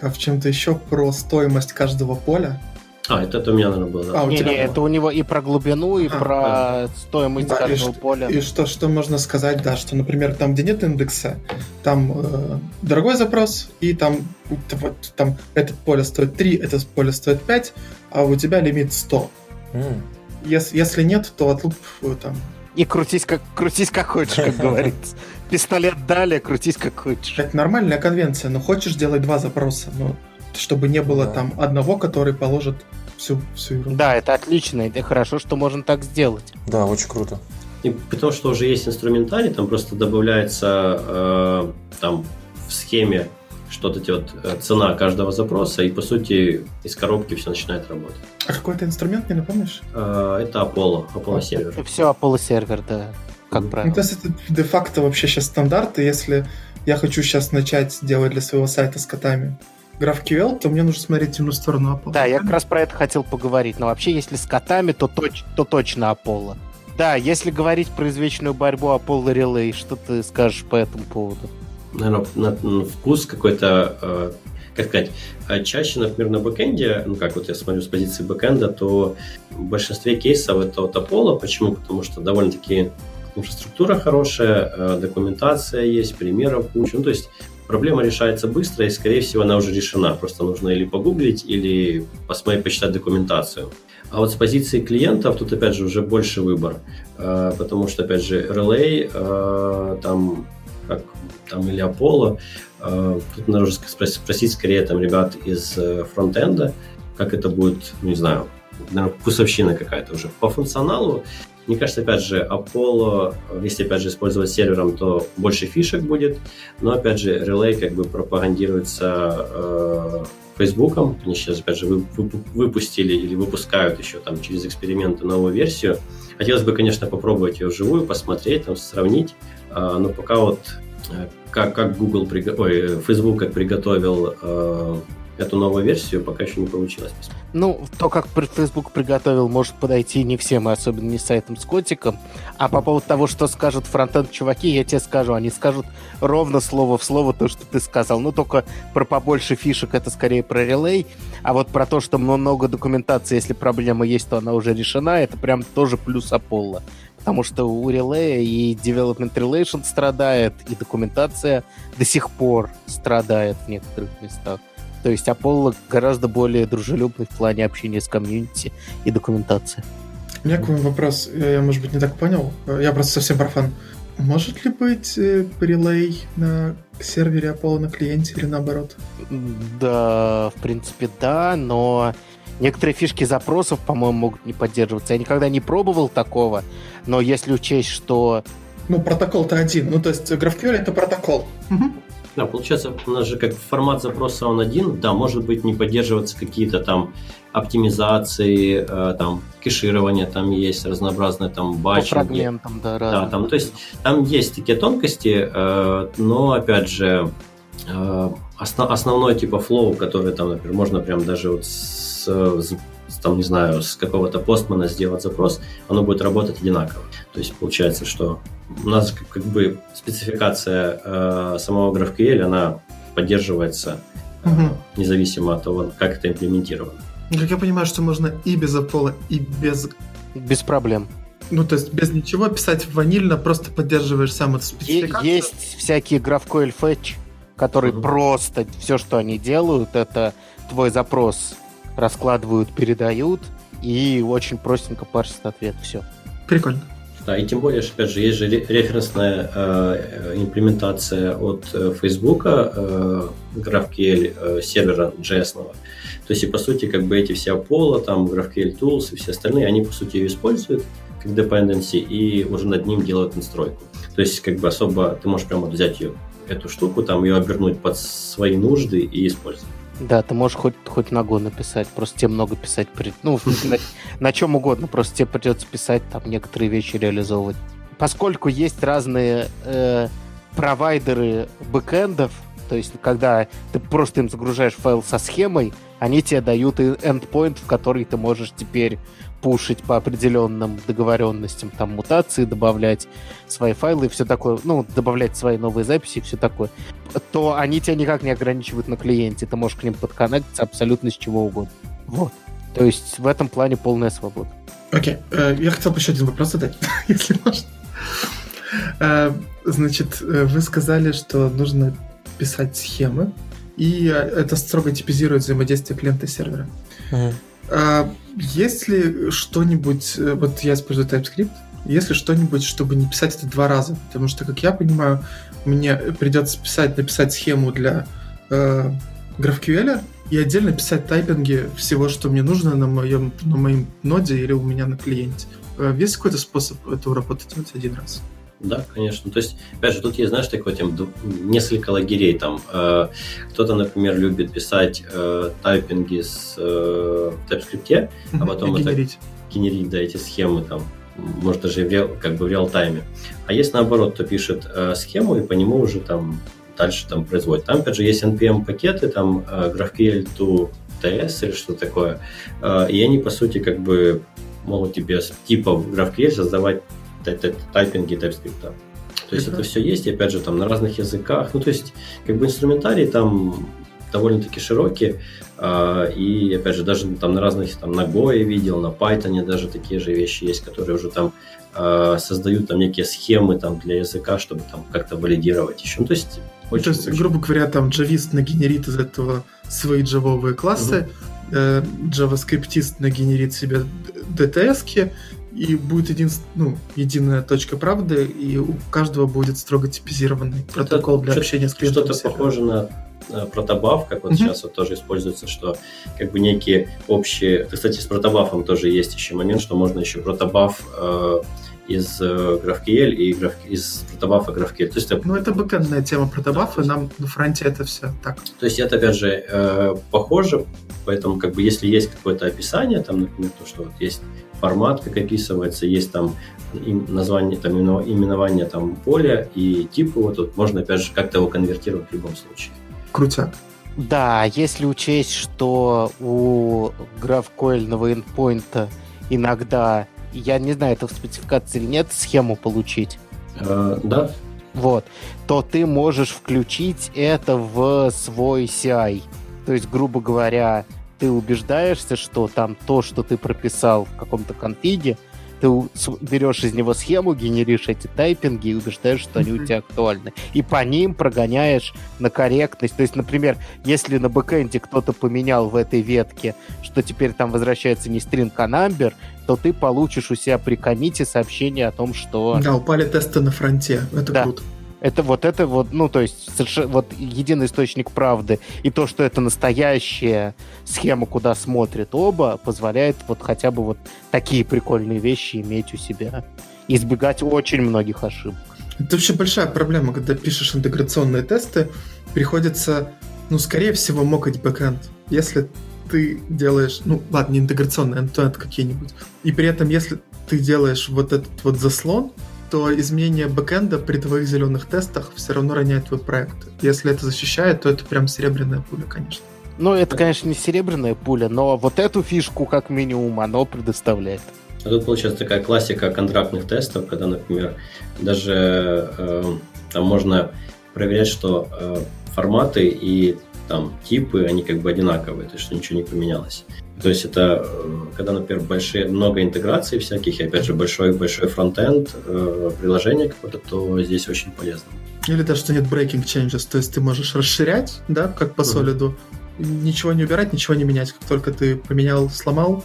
а в чем-то еще про стоимость каждого поля. А, это, это у меня, наверное, было. Да. А, у не, тебя не, это у него и про глубину, и а, про да. стоимость да, каждого и поля. И что, что можно сказать, да, что, например, там, где нет индекса, там э, дорогой запрос, и там, вот, там это поле стоит 3, это поле стоит 5, а у тебя лимит 100. Mm. Если, если нет, то отлуп э, там... И крутись как, крутись как хочешь, как говорится. Пистолет дали, крутись как хочешь. Это нормальная конвенция, но хочешь делать два запроса, но чтобы не было Да. там одного, который положит всю, всю ерунду. Да, это отлично, это хорошо, что можно так сделать. Да, очень круто. И потому что уже есть инструментарий, там просто добавляется э, там в схеме что-то эти вот э, цена каждого запроса, и по сути из коробки все начинает работать. А какой это инструмент, не напомнишь? Э, это Apollo, Apollo сервер. Это все Apollo сервер, да, как Мгм. правило. Ну, то есть это де-факто вообще сейчас стандарт, и если я хочу сейчас начать делать для своего сайта с котами GraphQL, то мне нужно смотреть темную сторону Apple. Да, я как раз про это хотел поговорить. Но вообще, если с котами, то, точ- то точно Apollo. Да, если говорить про извечную борьбу Apollo Relay, что ты скажешь по этому поводу? Наверное, на, на вкус какой-то, э, как сказать, э, чаще, например, на бэкэнде, ну как вот я смотрю с позиции бэкэнда, то в большинстве кейсов это вот Apollo. Почему? Потому что довольно-таки инфраструктура хорошая, э, документация есть, примеров куча. Ну, то есть проблема решается быстро, и, скорее всего, она уже решена. Просто нужно или погуглить, или посмотреть, почитать документацию. А вот с позиции клиентов тут, опять же, уже больше выбор. Э, Потому что, опять же, Relay, э, там, как там или Apollo, э, тут нужно спро- спросить скорее там ребят из э, фронтенда, как это будет, ну, не знаю, наверное, вкусовщина какая-то уже. По функционалу, мне кажется, опять же, Apollo, э, если, опять же, использовать сервером, то больше фишек будет, но, опять же, Relay как бы пропагандируется э, Фейсбуком, они сейчас, опять же, вы- вы- выпустили или выпускают еще там через эксперименты новую версию. Хотелось бы, конечно, попробовать ее вживую, посмотреть, там, сравнить, но пока вот э, как, как Google, ой, Facebook как приготовил э, эту новую версию, пока еще не получилось. Ну, то, как Facebook приготовил, может подойти не всем, и особенно не сайтам с котиком. А по поводу того, что скажут фронтенд чуваки, я тебе скажу, они скажут ровно слово в слово то, что ты сказал. Ну, только про побольше фишек это скорее про релей. А вот про то, что много документации, если проблема есть, то она уже решена, это прям тоже плюс Apollo. Потому что у релея и Development Relation страдает, и документация до сих пор страдает в некоторых местах. То есть Apollo гораздо более дружелюбный в плане общения с комьюнити и документации. У меня к вам вопрос, я, я, может быть, не так понял. Я просто совсем профан. Может ли быть э, релей на сервере Apollo на клиенте или наоборот? Да, в принципе, да, но некоторые фишки запросов, по-моему, могут не поддерживаться. Я никогда не пробовал такого, но если учесть, что... Ну, протокол-то один. Ну, то есть GraphQL это протокол. Мгм. Да, получается, у нас же как формат запроса он один, да, может быть не поддерживаться какие-то там оптимизации, э, там кеширование там есть, разнообразные там По батчинги. фрагментам, да, Да, разные. там, то есть там есть такие тонкости, э, но опять же э, осно- основной типа флоу, который там, например, можно прям даже вот с, с- с, там, не знаю, с какого-то постмана сделать запрос, оно будет работать одинаково. То есть получается, что у нас как, как бы спецификация э, самого GraphQL, она поддерживается э, независимо от того, как это имплементировано. Как я понимаю, что можно и без Apollo, и без... Без проблем. Ну, то есть без ничего писать ванильно, просто поддерживаешь сам эту Е- спецификацию. есть всякие GraphQL fetch, которые Мгм. просто все, что они делают, это твой запрос раскладывают, передают, и очень простенько парсят ответ. Все. Прикольно. Да, и тем более, что, опять же, есть же ре- референсная э, имплементация от э, Facebook, э, GraphQL э, сервера JS. -ного. То есть, и по сути, как бы эти все Apollo, там, GraphQL Tools и все остальные, они, по сути, ее используют как dependency и уже над ним делают настройку. То есть, как бы особо ты можешь прямо взять ее, эту штуку, там, ее обернуть под свои нужды и использовать. Да, ты можешь хоть, хоть Go написать, просто тебе много писать, при- ну, на, на чем угодно, просто тебе придется писать, там, некоторые вещи реализовывать. Поскольку есть разные э, провайдеры бэкэндов, то есть, когда ты просто им загружаешь файл со схемой, они тебе дают endpoint, в который ты можешь теперь пушить по определенным договоренностям, там, мутации, добавлять свои файлы и все такое, ну, добавлять свои новые записи и все такое то они тебя никак не ограничивают на клиенте. Ты можешь к ним подконнектиться абсолютно с чего угодно. Вот. То есть в этом плане полная свобода. Окей, э, я хотел бы еще один вопрос задать, если можно. Э, Значит, э, вы сказали, что нужно писать схемы, и это строго типизирует взаимодействие клиента и сервера. Мгм. А Есть ли что-нибудь, э, вот я использую TypeScript, есть ли что-нибудь, чтобы не писать это два раза? Потому что, как я понимаю, мне придется писать, написать схему для э, GraphQL и отдельно писать тайпинги всего, что мне нужно на моем, на моем ноде или у меня на клиенте. Э, есть какой-то способ эту работу делать один раз? Да, конечно. То есть, опять же, тут есть, знаешь, такой тем, несколько лагерей там. Э, кто-то, например, любит писать э, тайпинги с э, в TypeScript, а потом это генерить. генерить, да, эти схемы там, может даже в реал, как бы в реал-тайме. А есть наоборот, кто пишет э, схему и по нему уже там дальше там производит. Там, опять же, есть NPM-пакеты, там э, GraphQL to TS или что такое, э, и они, по сути, как бы могут тебе типа GraphQL создавать тайпинги TypeScript. То есть это все есть, и опять же, там на разных языках. Ну, то есть, как бы инструментарий там довольно-таки широкий. А, и, опять же, даже там на разных, там на Go я видел, на Python даже такие же вещи есть, которые уже там а, создают там некие схемы там для языка, чтобы там как-то валидировать еще. Ну, то есть, очень, то есть, очень... грубо говоря, там джавист нагенерит из этого свои джавовые классы, угу. э, JavaScriptист нагенерит себе DTS-ки, и будет един, ну, единая точка правды, и у каждого будет строго типизированный протокол для общения с клиентом. Что-то похоже на протобаф, как вот mm-hmm. сейчас вот тоже используется, что как бы некие общие... Кстати, с протобафом тоже есть еще момент, что можно еще протобаф э, из э, GraphQL и граф... из протобафа GraphQL. То есть, ну, это бэкэндная тема протобафа, нам на фронте это все так. То есть это, опять же, э, похоже, поэтому как бы если есть какое-то описание, там, например, то, что вот есть формат, как описывается, есть там название, там именование там поля и тип его, тут можно опять же как-то его конвертировать в любом случае. Крутяк. Да, если учесть, что у графкоильного endpoint иногда, я не знаю, это в спецификации или нет, схему получить. Э, да. Вот. То ты можешь включить это в свой CI. То есть, грубо говоря, ты убеждаешься, что там то, что ты прописал в каком-то конфиге, ты берешь из него схему, генеришь эти тайпинги и убеждаешь, что они у тебя актуальны. И по ним прогоняешь на корректность. То есть, например, если на бэкэнде кто-то поменял в этой ветке, что теперь там возвращается не стринг, а number, то ты получишь у себя при комите сообщение о том, что... Да, упали тесты на фронте. Это да. круто. Это вот это вот, ну, то есть, совершенно, вот единый источник правды и то, что это настоящая схема, куда смотрят оба, позволяет вот хотя бы вот такие прикольные вещи иметь у себя. Избегать очень многих ошибок. Это вообще большая проблема, когда пишешь интеграционные тесты, приходится, ну, скорее всего, мокать бэкэнд. Если ты делаешь, ну, ладно, не интеграционный, end какие-нибудь, и при этом, если ты делаешь вот этот вот заслон, то изменение бэкэнда при твоих зеленых тестах все равно роняет твой проект. Если это защищает, то это прям серебряная пуля, конечно. Ну, это, конечно, не серебряная пуля, но вот эту фишку, как минимум, оно предоставляет. А тут получается такая классика контрактных тестов, когда, например, даже э, там можно проверять, что э, форматы и там типы, они как бы одинаковые, то есть что ничего не поменялось. То есть это э, когда, например, большие, много интеграций всяких, и опять же большой-большой фронтенд э, приложения какое-то, то здесь очень полезно. Или даже что нет breaking changes, то есть ты можешь расширять, да, как по солиду, mm-hmm. ничего не убирать, ничего не менять. Как только ты поменял, сломал,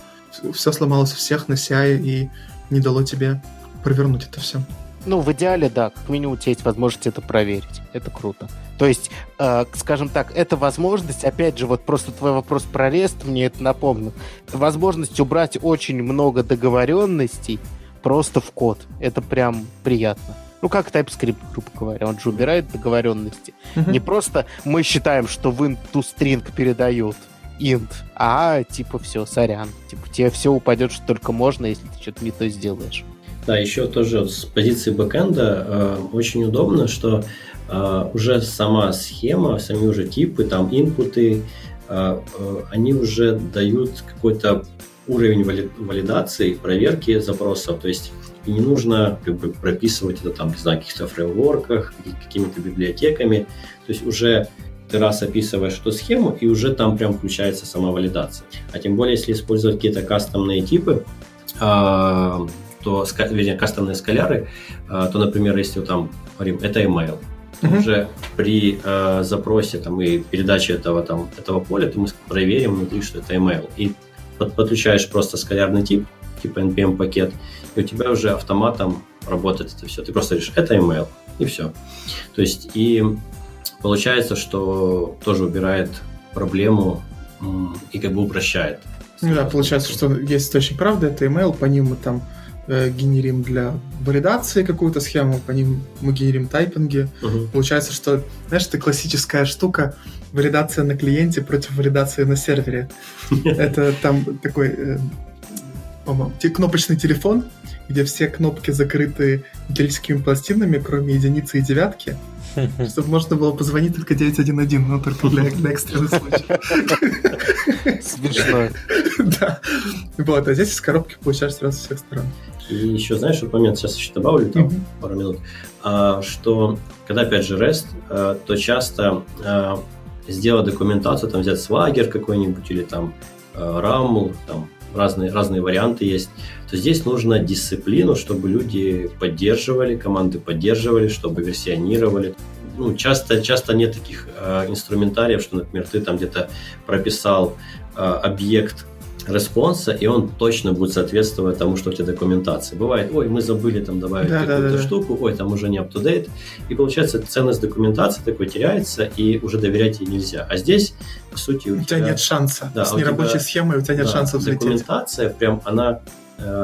все сломалось у всех на CI и не дало тебе провернуть это все. Ну, в идеале, да, как минимум у тебя есть возможность это проверить. Это круто. То есть, э, скажем так, эта возможность, опять же, вот просто твой вопрос про REST мне это напомнил, возможность убрать очень много договоренностей просто в код. Это прям приятно. Ну, как TypeScript, грубо говоря, он же убирает договоренности. Uh-huh. Не просто мы считаем, что в int to string передает int, а типа все, сорян. Типа тебе все упадет, что только можно, если ты что-то не то сделаешь. Да, еще тоже с позиции бэкэнда э, очень удобно, что э, уже сама схема, сами уже типы, там инпуты, э, э, они уже дают какой-то уровень вали- валидации, проверки запросов. То есть и не нужно как бы прописывать это там, не знаю, каких-то фреймворках, какими-то библиотеками. То есть уже ты раз описываешь эту схему, и уже там прям включается сама валидация. А тем более, если использовать какие-то кастомные типы, э, то, вернее, кастомные скаляры, а, то, например, если там говорим, это email, uh-huh. уже при э, запросе там, и передаче этого, там, этого поля, то мы проверим внутри, что это email. И под, подключаешь просто скалярный тип, типа NPM пакет, и у тебя уже автоматом работает это все. Ты просто говоришь, это email, и все. То есть, и получается, что тоже убирает проблему и как бы упрощает. Ну да, получается, что есть источник правды, это email, по ним мы там э, генерим для валидации какую-то схему, по ним мы генерим тайпинги. Мгм. Получается, что, знаешь, это классическая штука валидация на клиенте против валидации на сервере. Это там такой э, по-моему, кнопочный телефон, где все кнопки закрыты металлическими пластинами, кроме единицы и девятки, чтобы можно было позвонить только 911, но только для, для экстренных случаев. Смешно. Да. Вот, а здесь из коробки получаешь сразу с всех сторон. И еще, знаешь, вот момент, сейчас еще добавлю, там, пару минут, а, что когда, опять же, REST, а, то часто а, сделать документацию, там взять Swagger какой-нибудь или там а, RAML, там разные, разные варианты есть, то здесь нужно дисциплину, чтобы люди поддерживали, команды поддерживали, чтобы версионировали. Ну, часто, часто нет таких а, инструментариев, что, например, ты там где-то прописал а, объект респонса, и он точно будет соответствовать тому, что у тебя документация. Бывает, ой, мы забыли там добавить Да, какую-то да, да. штуку, ой, там уже не up-to-date, и получается ценность документации такой теряется, и уже доверять ей нельзя. А здесь, по сути, у, У тебя нет шанса. Да, С у тебя- нерабочей схемой у тебя нет да, шансов взлететь. Документация, прям она, э,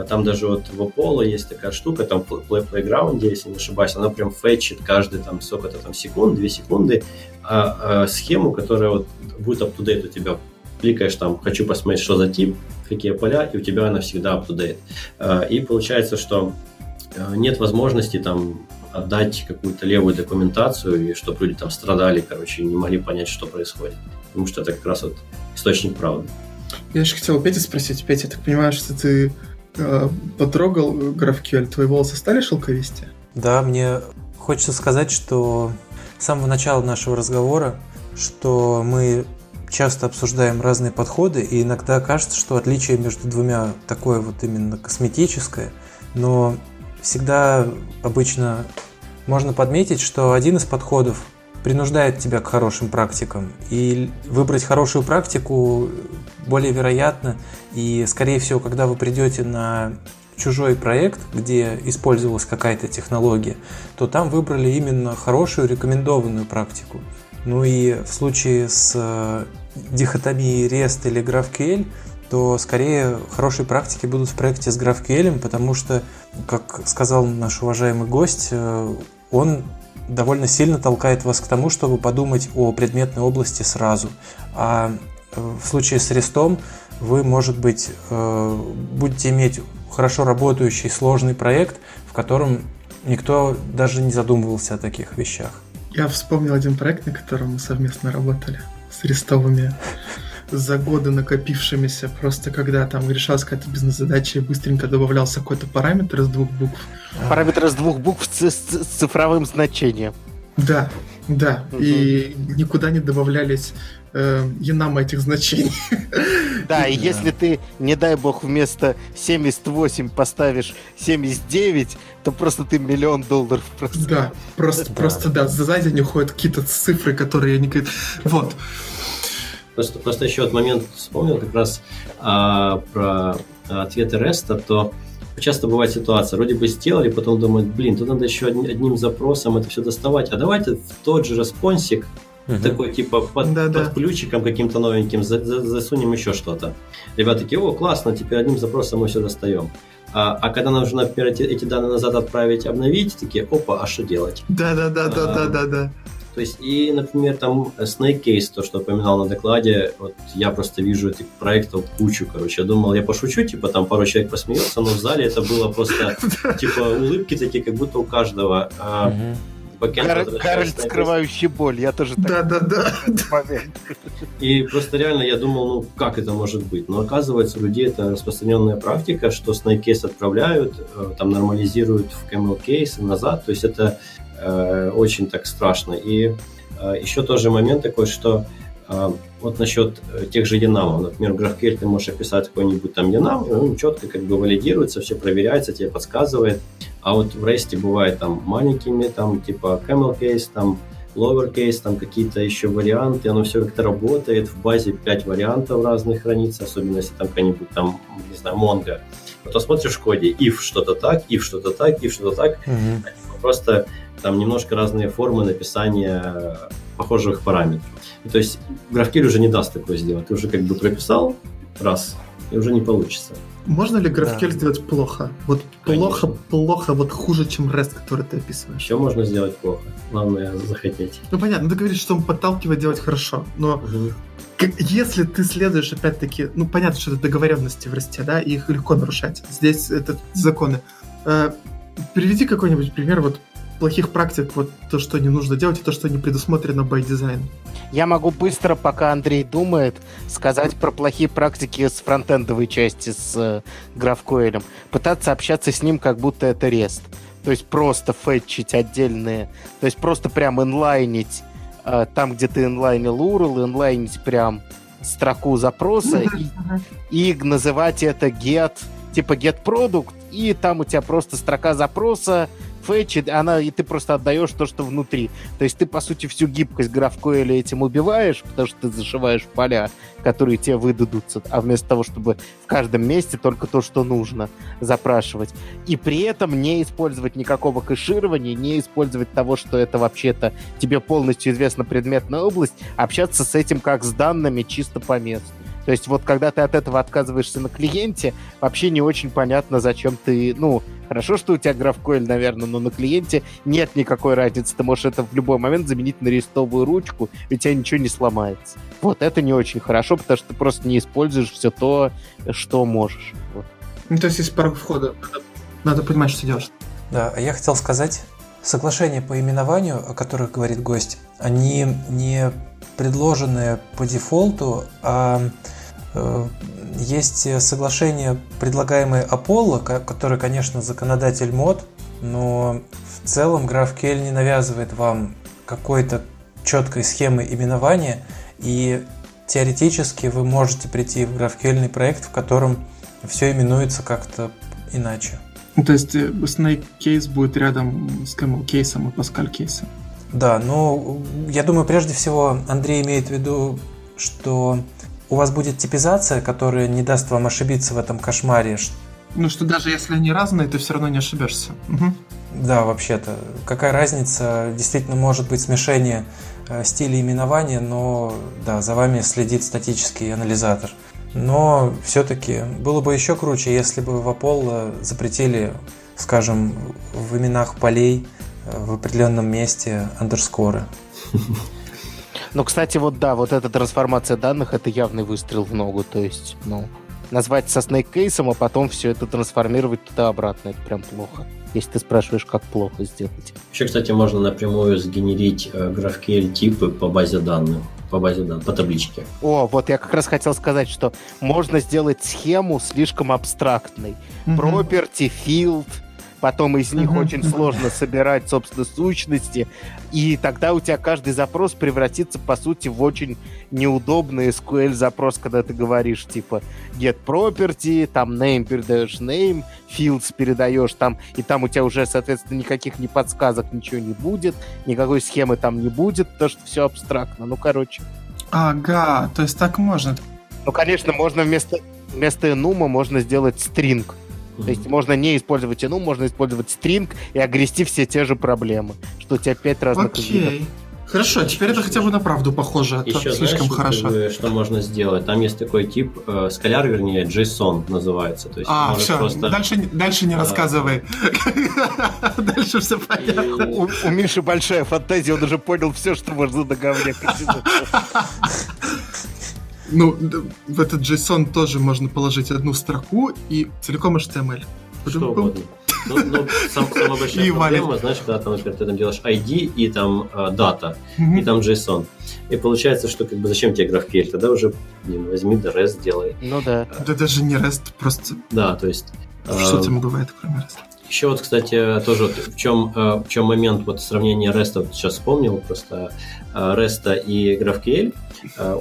там даже вот в Apollo есть такая штука, там Play Playground, если не ошибаюсь, она прям фетчит каждый там сколько-то там секунд, две секунды, а, а, схему, которая вот будет up-to-date у тебя. Кликаешь там, хочу посмотреть, что за тип, какие поля, и у тебя она всегда up-to-date. А, И получается, что э, нет возможности там отдать какую-то левую документацию, и чтобы люди там страдали, короче, не могли понять, что происходит. Потому что это как раз вот источник правды. Я еще хотел у Пети спросить. Петя, я так понимаю, что ты э, потрогал GraphQL, твои волосы стали шелковистее? Да, мне хочется сказать, что с самого начала нашего разговора, что мы часто обсуждаем разные подходы, и иногда кажется, что отличие между двумя такое вот именно косметическое, но всегда обычно можно подметить, что один из подходов принуждает тебя к хорошим практикам, и выбрать хорошую практику более вероятно, и скорее всего, когда вы придете на чужой проект, где использовалась какая-то технология, то там выбрали именно хорошую рекомендованную практику. Ну и в случае с э, дихотомией REST или GraphQL, то скорее хорошие практики будут в проекте с GraphQL, потому что, как сказал наш уважаемый гость, э, он довольно сильно толкает вас к тому, чтобы подумать о предметной области сразу. А э, в случае с REST вы, может быть, э, будете иметь хорошо работающий сложный проект, в котором никто даже не задумывался о таких вещах. Я вспомнил один проект, на котором мы совместно работали с рестовыми за годы накопившимися, просто когда там решалась какая-то бизнес-задача и быстренько добавлялся какой-то параметр из двух букв. Параметр из двух букв с, с- с цифровым значением. Да, да, Мгм. и никуда не добавлялись э, енам этих значений. Да, и если ты, не дай бог, вместо 78 поставишь 79, то просто ты миллион долларов просто. Да, просто, просто, да, за за день уходят какие-то цифры, которые я не... Вот, Просто, просто еще вот момент вспомнил как раз а, про ответы REST, то часто бывает ситуация, вроде бы сделали, потом думают, блин, тут надо еще одни- одним запросом это все доставать, а давайте в тот же респонсик, такой типа под, Да-да. под ключиком каким-то новеньким за- за- засунем еще что-то. Ребята такие, о, классно, теперь одним запросом мы все достаем. А, а когда нужно, например, эти, эти данные назад отправить, обновить, такие, опа, а что делать? да-да-да-да-да-да. То есть, и, например, там э, Snake Case, то, что упоминал на докладе, вот я просто вижу этих проектов кучу, короче. Я думал, я пошучу, типа, там пару человек посмеется, но в зале это было просто, типа, улыбки такие, как будто у каждого. А, Гарольд, скрывающий боль. Я тоже так Да-да-да. И просто реально я думал, ну как это может быть? Но оказывается, у людей это распространенная практика, что Snake Case отправляют, э, там нормализируют в Camel Case и назад. То есть это очень так страшно. И э, еще тоже момент такой, что э, вот насчет э, тех же янамов. Например, в GraphQL ты можешь описать какой-нибудь там янам, и он четко как бы валидируется, все проверяется, тебе подсказывает. А вот в REST бывает там маленькими, там типа camel case, там lowercase, там какие-то еще варианты, оно все как-то работает, в базе 5 вариантов разных хранится, особенно если там какая-нибудь там, не знаю, Mongo. Потом смотришь в коде, if что-то так, if что-то так, if что-то так, Мгм. Просто там немножко разные формы написания похожих параметров. И то есть GraphQL уже не даст такое сделать. Ты уже как бы прописал раз, и уже не получится. Можно ли GraphQL Да. сделать плохо? Вот Конечно. плохо, плохо, вот хуже, чем REST, который ты описываешь. Еще можно сделать плохо. Главное захотеть. Ну понятно, ты говоришь, что он подталкивает делать хорошо, но как- если ты следуешь, опять-таки, ну понятно, что это договоренности в росте, да, и их легко нарушать. Здесь это законы. Приведи какой-нибудь пример вот плохих практик, вот то, что не нужно делать, и то, что не предусмотрено by design. Я могу быстро, пока Андрей думает, сказать про плохие практики с фронтендовой части с э, GraphQL. Пытаться общаться с ним, как будто это REST. То есть просто фетчить отдельные, то есть просто прям инлайнить э, там, где ты инлайнил URL, инлайнить прям строку запроса и, и называть это get, типа get product, и там у тебя просто строка запроса, фетчит, она, и ты просто отдаешь то, что внутри. То есть ты, по сути, всю гибкость GraphQL этим убиваешь, потому что ты зашиваешь поля, которые тебе выдадутся, а вместо того, чтобы в каждом месте только то, что нужно запрашивать. И при этом не использовать никакого кэширования, не использовать того, что это вообще-то тебе полностью известна предметная область, общаться с этим как с данными чисто по месту. То есть вот когда ты от этого отказываешься на клиенте, вообще не очень понятно, зачем ты, ну, хорошо, что у тебя GraphQL, наверное, но на клиенте нет никакой разницы. Ты можешь это в любой момент заменить на рестовую ручку, и у тебя ничего не сломается. Вот это не очень хорошо, потому что ты просто не используешь все то, что можешь. Вот. Ну, то есть есть порог входа. Надо, надо понимать, что делаешь. Да, а я хотел сказать, соглашения по именованию, о которых говорит гость, они не предложены по дефолту, а э, есть соглашение, предлагаемое Apollo, ко- который, конечно, законодатель мод, но в целом GraphQL не навязывает вам какой-то четкой схемы именования, и теоретически вы можете прийти в GraphQL проект, в котором все именуется как-то иначе. Ну, то есть э, Snake кейс будет рядом с Camel кейсом и Pascal кейсом. Да, но я думаю, прежде всего Андрей имеет в виду, что у вас будет типизация, которая не даст вам ошибиться в этом кошмаре. Ну, что даже если они разные, ты все равно не ошибешься. Мгм. Да, вообще-то. Какая разница? Действительно, может быть смешение э, стилей именования, но да, за вами следит статический анализатор. Но все-таки было бы еще круче, если бы в Apollo запретили, скажем, в именах полей в определенном месте андерскоры. Ну, кстати, вот да, вот эта трансформация данных это явный выстрел в ногу. То есть, ну, назвать со Snake кейсом, а потом все это трансформировать туда-обратно, это прям плохо. Если ты спрашиваешь, как плохо сделать. Еще, кстати, можно напрямую сгенерить э, GraphQL типы по базе данных, по базе данных, по табличке. О, вот я как раз хотел сказать, что можно сделать схему слишком абстрактной. Property, field, потом из них очень сложно собирать, собственно, сущности, и тогда у тебя каждый запрос превратится, по сути, в очень неудобный SQL-запрос, когда ты говоришь, типа, get property, там name передаешь name, fields передаешь там, и там у тебя уже, соответственно, никаких ни подсказок, ничего не будет, никакой схемы там не будет, потому что все абстрактно. Ну, короче. Ага, то есть так можно. Ну, конечно, можно вместо, вместо enum можно сделать То есть можно не использовать enum, можно использовать string и огрести все те же проблемы. Что у тебя пять разных видов. Окей. Хорошо, теперь это хотя бы на правду похоже, а то Еще слишком знаешь, хорошо. как бы, что можно сделать? Там есть такой тип, э, скаляр, вернее, JSON называется. То есть А, все, просто... дальше, не- дальше не Да. рассказывай. Дальше все понятно. У, у Миши большая фантазия, он уже понял все, что можно на говне. Ну, в этот JSON тоже можно положить одну строку и целиком HTML. Что угодно. Ну, ну, сам, самая большая И проблема, валит. знаешь, когда там, например, ты там делаешь ID и там э, дата, и Мгм. там JSON. И получается, что как бы зачем тебе GraphQL? Тогда уже, блин, возьми да REST делай. Ну да. Да даже не REST, просто Да, то есть... э, что там бывает, кроме REST? Еще вот, кстати, тоже вот в чем, э, в чем момент вот сравнения REST, вот сейчас вспомнил просто REST и GraphQL,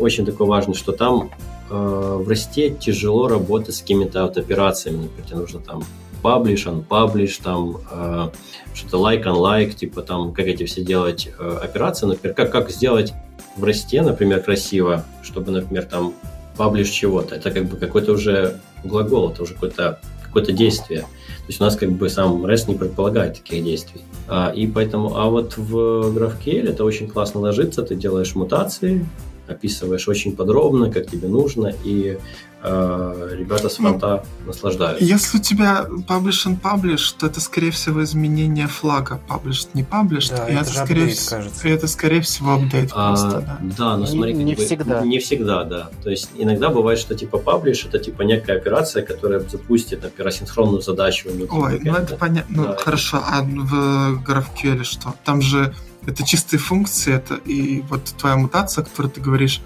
очень такой важный, что там э, в REST тяжело работать с какими-то вот операциями, например, нужно там publish, unpublish, там э, что-то like, unlike, типа там, как эти все делать э, операции, например, как, как сделать в росте, например, красиво, чтобы, например, там publish чего-то. Это как бы какой-то уже глагол, это уже какое-то какое действие. То есть у нас как бы сам REST не предполагает таких действий. А, и поэтому, а вот в GraphQL это очень классно ложится, ты делаешь мутации, описываешь очень подробно, как тебе нужно, и э, ребята с фронта ну, наслаждаются. Если у тебя publish and publish, то это, скорее всего, изменение флага. Published, не published. Да, и это, это скорее, апдейт, кажется. это, скорее всего, апдейт а, просто, да. Да, но смотри, не, не бы, всегда. Не всегда, да. То есть иногда бывает, что типа publish это типа некая операция, которая запустит, например, асинхронную задачу. Ой, ну это понятно. Ну, да. хорошо, а в GraphQL что? Там же это чистые функции, это и вот твоя мутация, о которой ты говоришь,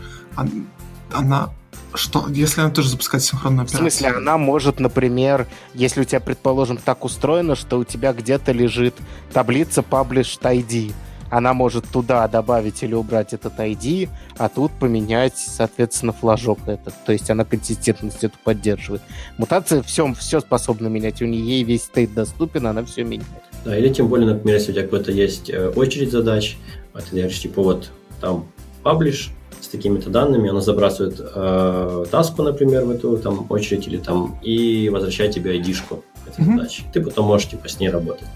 она что, если она тоже запускает синхронную операцию? В смысле, она может, например, если у тебя, предположим, так устроено, что у тебя где-то лежит таблица published ID, она может туда добавить или убрать этот ID, а тут поменять, соответственно, флажок этот. То есть она консистентность эту поддерживает. Мутация все, все способна менять. У нее весь стейт доступен, она все меняет. Да, или тем более, например, если у тебя какой-то есть э, очередь задач, а ты говоришь, типа, вот там паблиш с такими-то данными, она забрасывает э, таску, например, в эту там очередь или там и возвращает тебе айдишку этой mm-hmm. задачи. Ты потом можешь типа с ней работать.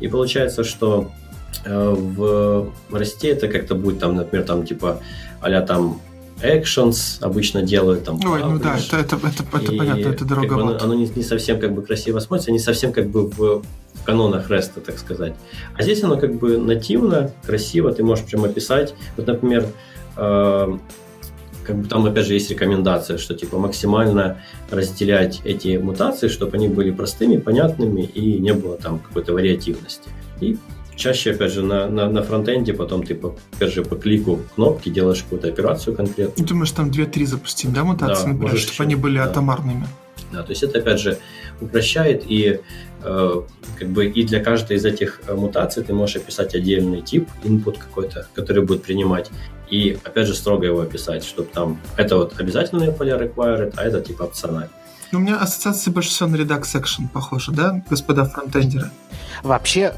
И получается, что э, в Росте это как-то будет там, например, там типа а там actions обычно делают там. Ой, ну да, это, это, это, это понятно, это дорого. Как бы, оно, оно не, не совсем как бы красиво смотрится, не совсем как бы в в канонах REST, так сказать. А здесь оно как бы нативно, красиво, ты можешь прямо писать. Вот, например, э, как бы там опять же есть рекомендация, что типа максимально разделять эти мутации, чтобы они были простыми, понятными и не было там какой-то вариативности. И чаще, опять же, на, на, на фронтенде потом ты, по, опять же, по клику кнопки делаешь какую-то операцию конкретную. Думаешь, там 2-3 запустить, да, мутации, да, например, чтобы они были да. атомарными? Да, то есть это, опять же, упрощает и э, как бы и для каждой из этих э, мутаций ты можешь описать отдельный тип, input какой-то, который будет принимать, и опять же строго его описать, чтобы там это вот обязательные поля required, а это типа опциональный. Ну, у меня ассоциация больше всего на Redux Action похожа, да, господа фронтендеры? Вообще,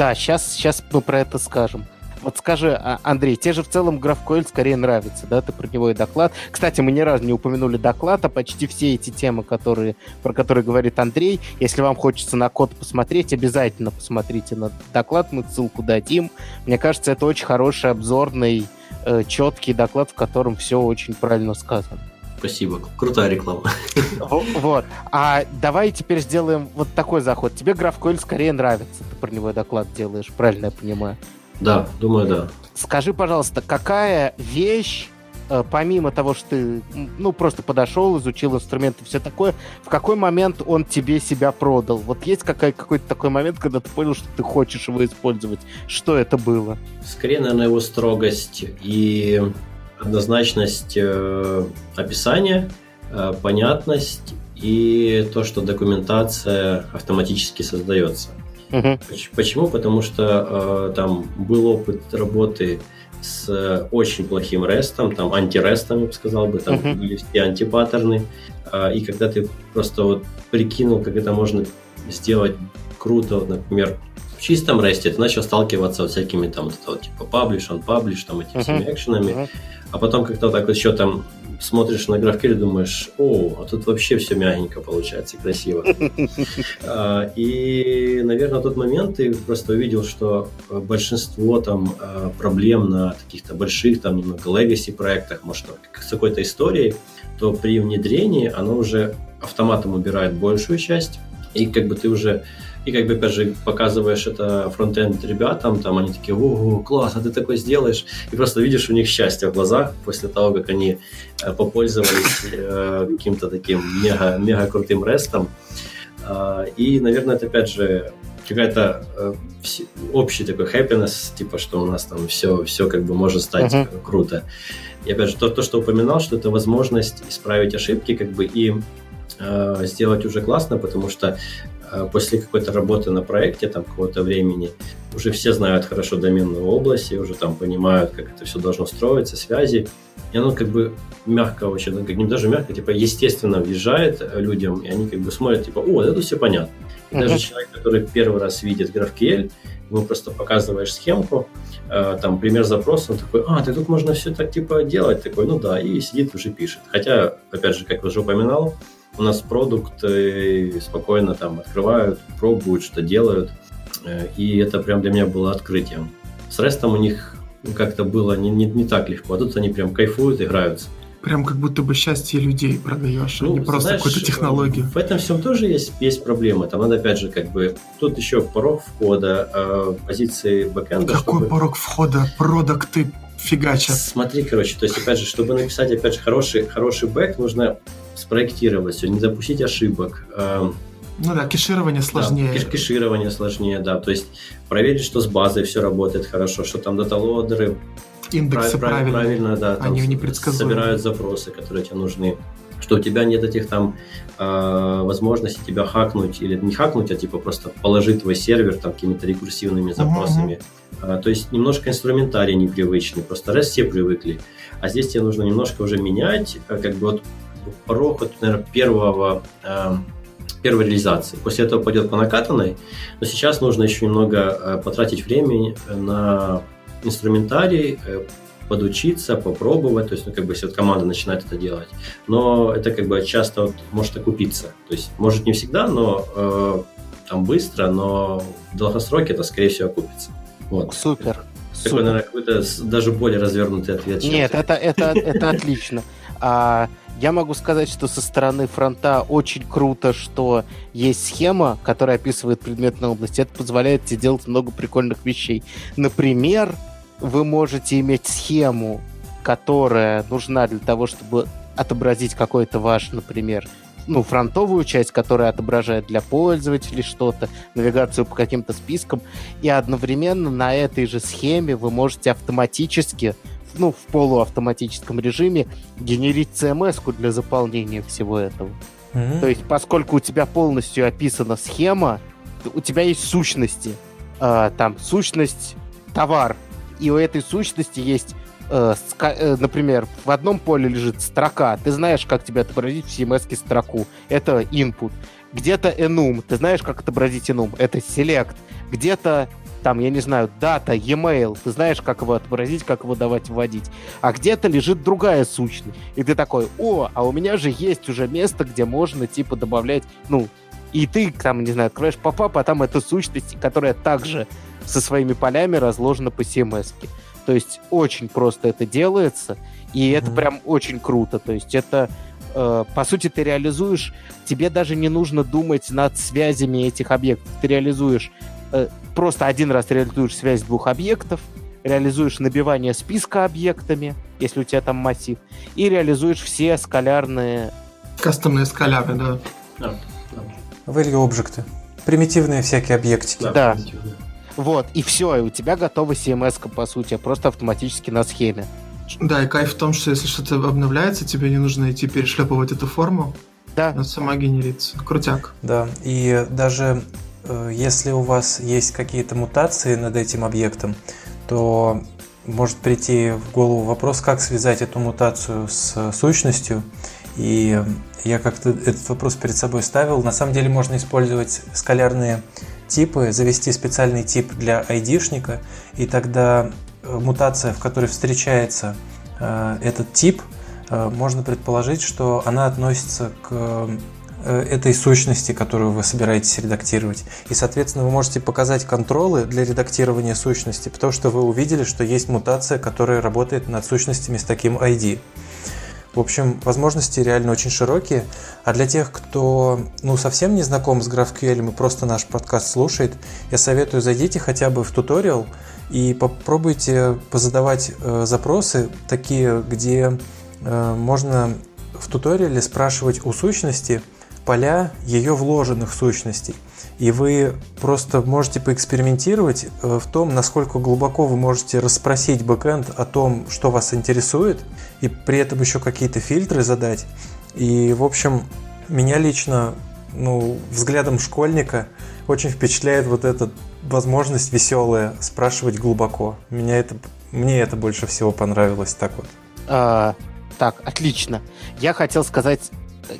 да, сейчас, сейчас мы про это скажем. Вот скажи, а, Андрей, тебе же в целом GraphQL скорее нравится, да? Ты про него и доклад. Кстати, мы ни разу не упомянули доклад, а почти все эти темы, которые, про которые говорит Андрей, если вам хочется на код посмотреть, обязательно посмотрите на доклад, мы ссылку дадим. Мне кажется, это очень хороший обзорный, э, четкий доклад, в котором все очень правильно сказано. Спасибо, крутая реклама. Вот. А давай теперь сделаем вот такой заход. Тебе GraphQL скорее нравится, ты про него доклад делаешь, правильно я понимаю? Да, думаю, да. Скажи, пожалуйста, какая вещь, э, помимо того, что ты ну, просто подошел, изучил инструменты, все такое, в какой момент он тебе себя продал? Вот есть какой- какой-то такой момент, когда ты понял, что ты хочешь его использовать? Что это было? Скорее, наверное, его строгость и однозначность э, описания, э, понятность и то, что документация автоматически создается. Угу. Почему? Потому что э, там был опыт работы с очень плохим рестом, там антирестом, я бы сказал бы, там uh-huh. были все антипаттерны. Э, и когда ты просто вот прикинул, как это можно сделать круто, вот, например, в чистом ресте, ты начал сталкиваться с всякими там вот, вот, типа publish, unpublish, там этими uh-huh. всеми экшенами, uh-huh. а потом как-то так вот еще там смотришь на GraphQL и думаешь, о, а тут вообще все мягенько получается, красиво. А, и, наверное, в тот момент ты просто увидел, что большинство там а, проблем на каких-то больших, там, немного legacy проектах, может, с какой-то историей, то при внедрении оно уже автоматом убирает большую часть, и как бы ты уже и как бы, опять же, показываешь это фронтенд ребятам, там они такие, ого, класс, а ты такой сделаешь. И просто видишь у них счастье в глазах после того, как они э, попользовались э, каким-то таким мега, мега крутым рестом. Э, и, наверное, это опять же какая-то э, общий такой happiness, типа, что у нас там все, все как бы может стать uh-huh. круто. И опять же, то, то, что упоминал, что это возможность исправить ошибки, как бы и э, сделать уже классно, потому что а после какой-то работы на проекте, там, какого-то времени, уже все знают хорошо доменную область, и уже там понимают, как это все должно строиться, связи. и оно как бы мягко вообще, ну, как не даже мягко, типа естественно въезжает людям, и они как бы смотрят, типа, о, это все понятно. И uh-huh. даже человек, который первый раз видит GraphQL, ему просто показываешь схемку, э, там пример запроса, он такой, а, ты тут можно все так типа делать, такой, ну да, и сидит уже пишет. Хотя, опять же, как уже упоминал, у нас продукт спокойно там открывают, пробуют, что делают, э, и это прям для меня было открытием. С рестом у них как-то было не, не, не так легко, а тут они прям кайфуют, играются. Прям как будто бы счастье людей продаешь, ну, а не просто знаешь, какую-то технологию. В этом всем тоже есть, есть проблемы. Там надо, опять же, как бы... Тут еще порог входа, э, позиции бэкэнда. Какой чтобы... порог входа? Продукты фигачат. Смотри, короче, то есть, опять же, чтобы написать, опять же, хороший, хороший бэк, нужно спроектировать все, не допустить ошибок. Э, ну да, кеширование сложнее. Да, кеширование сложнее, да. То есть проверить, что с базой все работает хорошо, что там даталодеры индексы прав, правильно, правильно да, они непредсказуемы. собирают запросы, которые тебе нужны, что у тебя нет этих там э, возможностей тебя хакнуть или не хакнуть, а типа просто положить твой сервер там какими-то рекурсивными запросами. Uh-huh. Э, то есть немножко инструментарий непривычный, просто раз все привыкли, а здесь тебе нужно немножко уже менять, э, как бы вот порог, вот, наверное, первого э, первой реализации. После этого пойдет по накатанной, но сейчас нужно еще немного э, потратить времени на инструментарий, э, подучиться, попробовать, то есть, ну, как бы, если вот команда начинает это делать. Но это, как бы, часто вот может окупиться. То есть, может, не всегда, но э, там быстро, но в долгосроке это, скорее всего, окупится. Вот. Супер. Такой, наверное, какой-то даже более развернутый ответ. Нет, это, это, это отлично. А, я могу сказать, что со стороны фронта очень круто, что есть схема, которая описывает предметную область. Это позволяет тебе делать много прикольных вещей. Например, вы можете иметь схему, которая нужна для того, чтобы отобразить какой-то ваш, например, ну, фронтовую часть, которая отображает для пользователей что-то, навигацию по каким-то спискам, и одновременно на этой же схеме вы можете автоматически, ну, в полуавтоматическом режиме генерить CMS-ку для заполнения всего этого. Mm-hmm. То есть, поскольку у тебя полностью описана схема, у тебя есть сущности. Э, там, сущность товар, и у этой сущности есть э, э, например, в одном поле лежит строка, ты знаешь, как тебе отобразить в CMS строку, это input. Где-то enum, ты знаешь, как отобразить enum, это select. Где-то там, я не знаю, дата, e-mail, ты знаешь, как его отобразить, как его давать вводить. А где-то лежит другая сущность. И ты такой, о, а у меня же есть уже место, где можно, типа, добавлять, ну, и ты, там, не знаю, открываешь попап, а там эта сущность, которая также со своими полями разложено по CMS. То есть очень просто это делается, и mm-hmm. это прям очень круто. То есть это, э, по сути, ты реализуешь, тебе даже не нужно думать над связями этих объектов. Ты реализуешь, э, просто один раз реализуешь связь двух объектов, реализуешь набивание списка объектами, если у тебя там массив, и реализуешь все скалярные... Кастомные скаляры, да. да. Value объекты. Примитивные всякие объектики. Да. да. Вот, и все, и у тебя готова CMS, по сути, просто автоматически на схеме. Да, и кайф в том, что если что-то обновляется, тебе не нужно идти перешлепывать эту форму. Да. Она сама генерится. Крутяк. Да, и даже если у вас есть какие-то мутации над этим объектом, то может прийти в голову вопрос, как связать эту мутацию с сущностью. И я как-то этот вопрос перед собой ставил. На самом деле можно использовать скалярные типы, завести специальный тип для айдишника, и тогда э, мутация, в которой встречается э, этот тип, э, можно предположить, что она относится к этой сущности, которую вы собираетесь редактировать. И, соответственно, вы можете показать контролы для редактирования сущности, потому что вы увидели, что есть мутация, которая работает над сущностями с таким ID. В общем, возможности реально очень широкие. А для тех, кто ну, совсем не знаком с GraphQL и просто наш подкаст слушает, я советую зайдите хотя бы в туториал и попробуйте позадавать э, запросы такие, где э, можно в туториале спрашивать у сущности поля ее вложенных сущностей. И вы просто можете поэкспериментировать э, в том, насколько глубоко вы можете расспросить бэкэнд о том, что вас интересует, и при этом еще какие-то фильтры задать. И, в общем, меня лично, ну, взглядом школьника очень впечатляет вот эта возможность веселая спрашивать глубоко. Меня это, мне это больше всего понравилось так вот. А, так, отлично. Я хотел сказать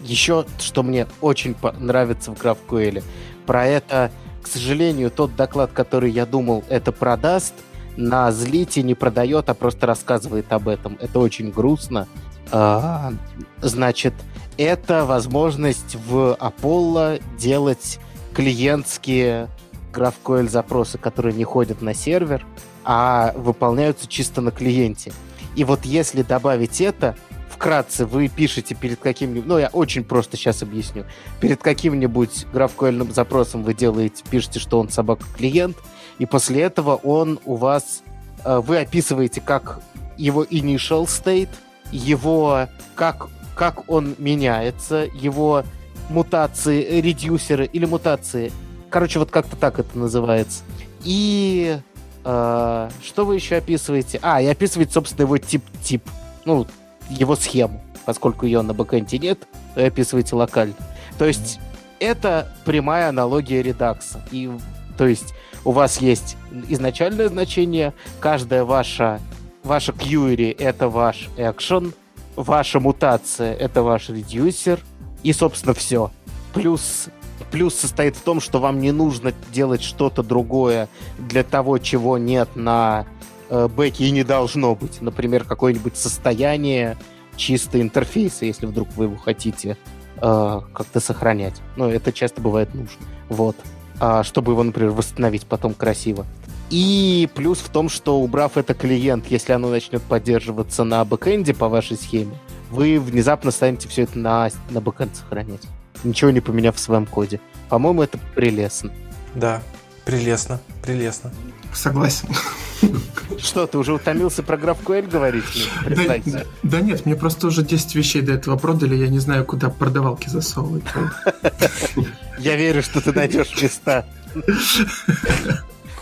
еще, что мне очень нравится в GraphQL. Про это, к сожалению, тот доклад, который я думал, это продаст, на злите не продает, а просто рассказывает об этом. Это очень грустно. А, значит, это возможность в Apollo делать клиентские GraphQL запросы, которые не ходят на сервер, а выполняются чисто на клиенте. И вот если добавить это, вкратце вы пишете перед каким-нибудь, ну я очень просто сейчас объясню, перед каким-нибудь GraphQL запросом вы делаете, пишете, что он собака клиент, и после этого он у вас, э, вы описываете как его initial state, его как как он меняется, его мутации, редюсеры или мутации. Короче, вот как-то так это называется. И э, что вы еще описываете? А, и описываете, собственно, его тип-тип. Ну, его схему. Поскольку ее на бэкэнде нет, то описываете локально. То есть это прямая аналогия редакса. И, то есть у вас есть изначальное значение, каждая ваша ваша query — это ваш action, ваша мутация — это ваш редюсер, и, собственно, все. Плюс Плюс состоит в том, что вам не нужно делать что-то другое для того, чего нет на э, бэке и не должно быть. Например, какое-нибудь состояние чисто интерфейса, если вдруг вы его хотите э, как-то сохранять. Но ну, это часто бывает нужно. Вот. А, чтобы его, например, восстановить потом красиво. И плюс в том, что убрав это клиент, если оно начнет поддерживаться на бэкэнде по вашей схеме, вы внезапно станете все это на, на бэкэнд сохранять ничего не поменяв в своем коде. По-моему, это прелестно. Да, прелестно, прелестно. Согласен. Что, ты уже утомился про GraphQL говорить? Да, да, да нет, мне просто уже 10 вещей до этого продали, я не знаю, куда продавалки засовывать. Я верю, что ты найдешь места.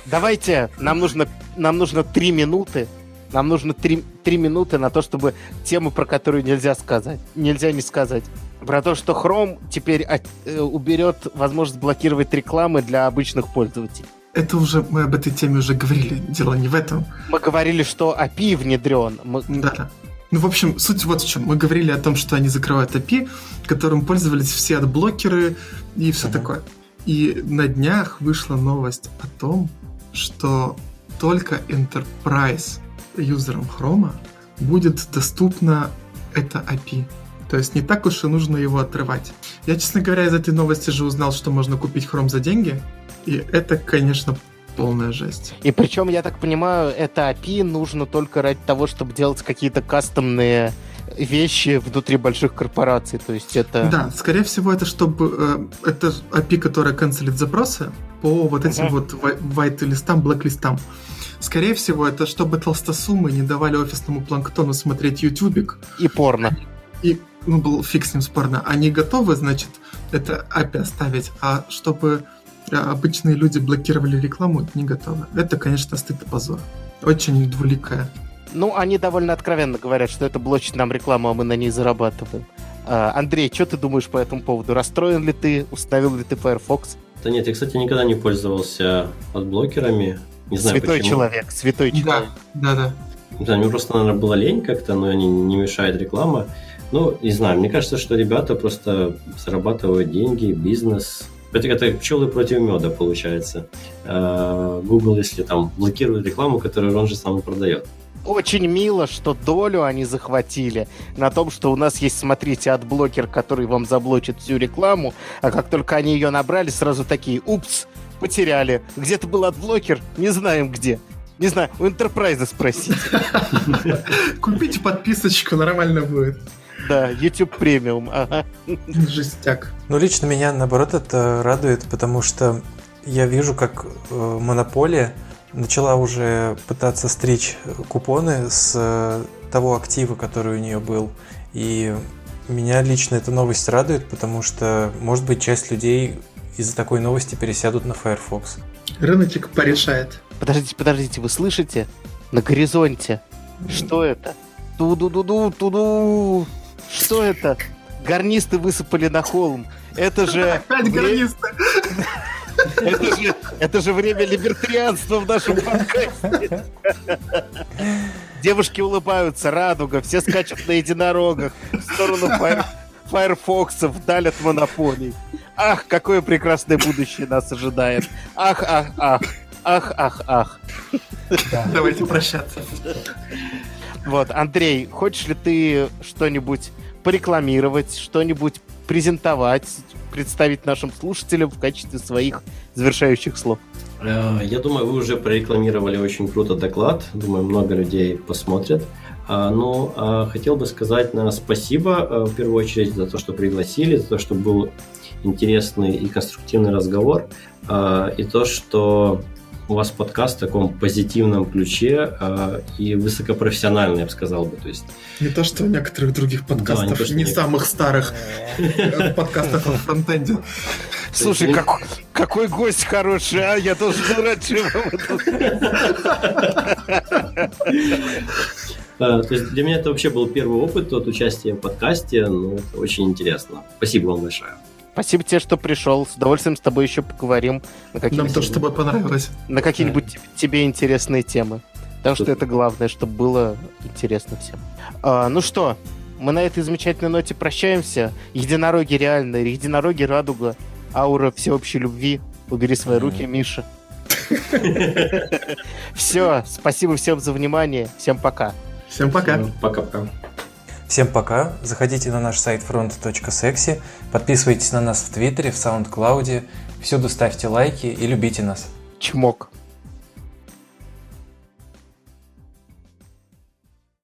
Давайте, нам нужно, нам нужно 3 минуты, нам нужно 3, 3 минуты на то, чтобы тему, про которую нельзя сказать, нельзя не сказать. Про то, что Chrome теперь от, э, уберет возможность блокировать рекламы для обычных пользователей. Это уже мы об этой теме уже говорили. Дело не в этом. Мы говорили, что API внедрен. Мы... Да. Ну, в общем, суть вот в чем. Мы говорили о том, что они закрывают API, которым пользовались все адблокеры и все uh-huh. такое. И на днях вышла новость о том, что только enterprise юзерам Chrome будет доступна это API. То есть не так уж и нужно его отрывать. Я, честно говоря, из этой новости же узнал, что можно купить Chrome за деньги. И это, конечно, полная жесть. И причем, я так понимаю, это API нужно только ради того, чтобы делать какие-то кастомные вещи внутри больших корпораций, то есть это... Да, скорее всего, это чтобы... Э, это API, которая канцелит запросы по вот этим uh-huh. вот white листам, black листам. Скорее всего, это чтобы толстосумы не давали офисному планктону смотреть ютубик. И порно. И ну, был фиг с ним спорно, они готовы, значит, это API оставить, а чтобы обычные люди блокировали рекламу, не готовы. Это, конечно, стыд и позор. Очень двуликая. Ну, они довольно откровенно говорят, что это блочит нам рекламу, а мы на ней зарабатываем. А, Андрей, что ты думаешь по этому поводу? Расстроен ли ты? Установил ли ты Firefox? Да нет, я, кстати, никогда не пользовался адблокерами. Не знаю, святой почему. человек, святой человек. Да, да, да. Да, мне просто, наверное, была лень как-то, но они не мешает реклама. Ну, не знаю, мне кажется, что ребята просто зарабатывают деньги, бизнес. Это, это пчелы против меда, получается. А, Google, если там блокирует рекламу, которую он же сам продает. Очень мило, что долю они захватили на том, что у нас есть, смотрите, адблокер, который вам заблочит всю рекламу, а как только они ее набрали, сразу такие, упс, потеряли. Где-то был адблокер, не знаем где. Не знаю, у Enterprise спросите. Купите подписочку, нормально будет. Да, YouTube премиум, ага. Жестяк. Ну, лично меня, наоборот, это радует, потому что я вижу, как э, монополия начала уже пытаться стричь купоны с э, того актива, который у нее был. И меня лично эта новость радует, потому что, может быть, часть людей из-за такой новости пересядут на Firefox. Рыночек порешает. Подождите, подождите, вы слышите? На горизонте. Что это? Ту-ду-ду-ду, ту-ду. Что это? Гарнисты высыпали на холм. Это же... Опять гарнисты! Это же, это же время либертарианства в нашем подкасте. Девушки улыбаются, радуга, все скачут на единорогах в сторону Fire... Firefox вдаль от монополий. Ах, какое прекрасное будущее нас ожидает. Ах, ах, ах. Ах, ах, ах. Давайте прощаться. Вот, Андрей, хочешь ли ты что-нибудь порекламировать, что-нибудь презентовать, представить нашим слушателям в качестве своих завершающих слов? Э, я думаю, вы уже прорекламировали очень круто доклад. Думаю, много людей посмотрят. А, ну, а, хотел бы сказать, наверное, спасибо э, в первую очередь за то, что пригласили, за то, что был интересный и конструктивный разговор, а, и то, что у вас подкаст в таком позитивном ключе э, и высокопрофессиональный, я бы сказал бы. То есть... Не то, что у некоторых других подкастов, да, не, то, не самых старых э, подкастов о фронтенде. Слушай, как, какой гость хороший, а? Я должен был раньше То есть для меня это вообще был первый опыт от участия в подкасте. Ну, это очень интересно. Спасибо вам большое. Спасибо тебе, что пришел. С удовольствием с тобой еще поговорим. На Нам тоже с тобой понравилось. На какие-нибудь да. тебе интересные темы. Потому что это главное, чтобы было интересно всем. А, ну что, мы на этой замечательной ноте прощаемся. Единороги реальные, единороги радуга, аура всеобщей любви. Убери свои руки, Миша. Все, спасибо всем за внимание. Всем пока. Всем пока. Пока-пока. Всем пока. Заходите на наш сайт front.sexy, подписывайтесь на нас в Твиттере, в SoundCloud, всюду ставьте лайки и любите нас. Чмок.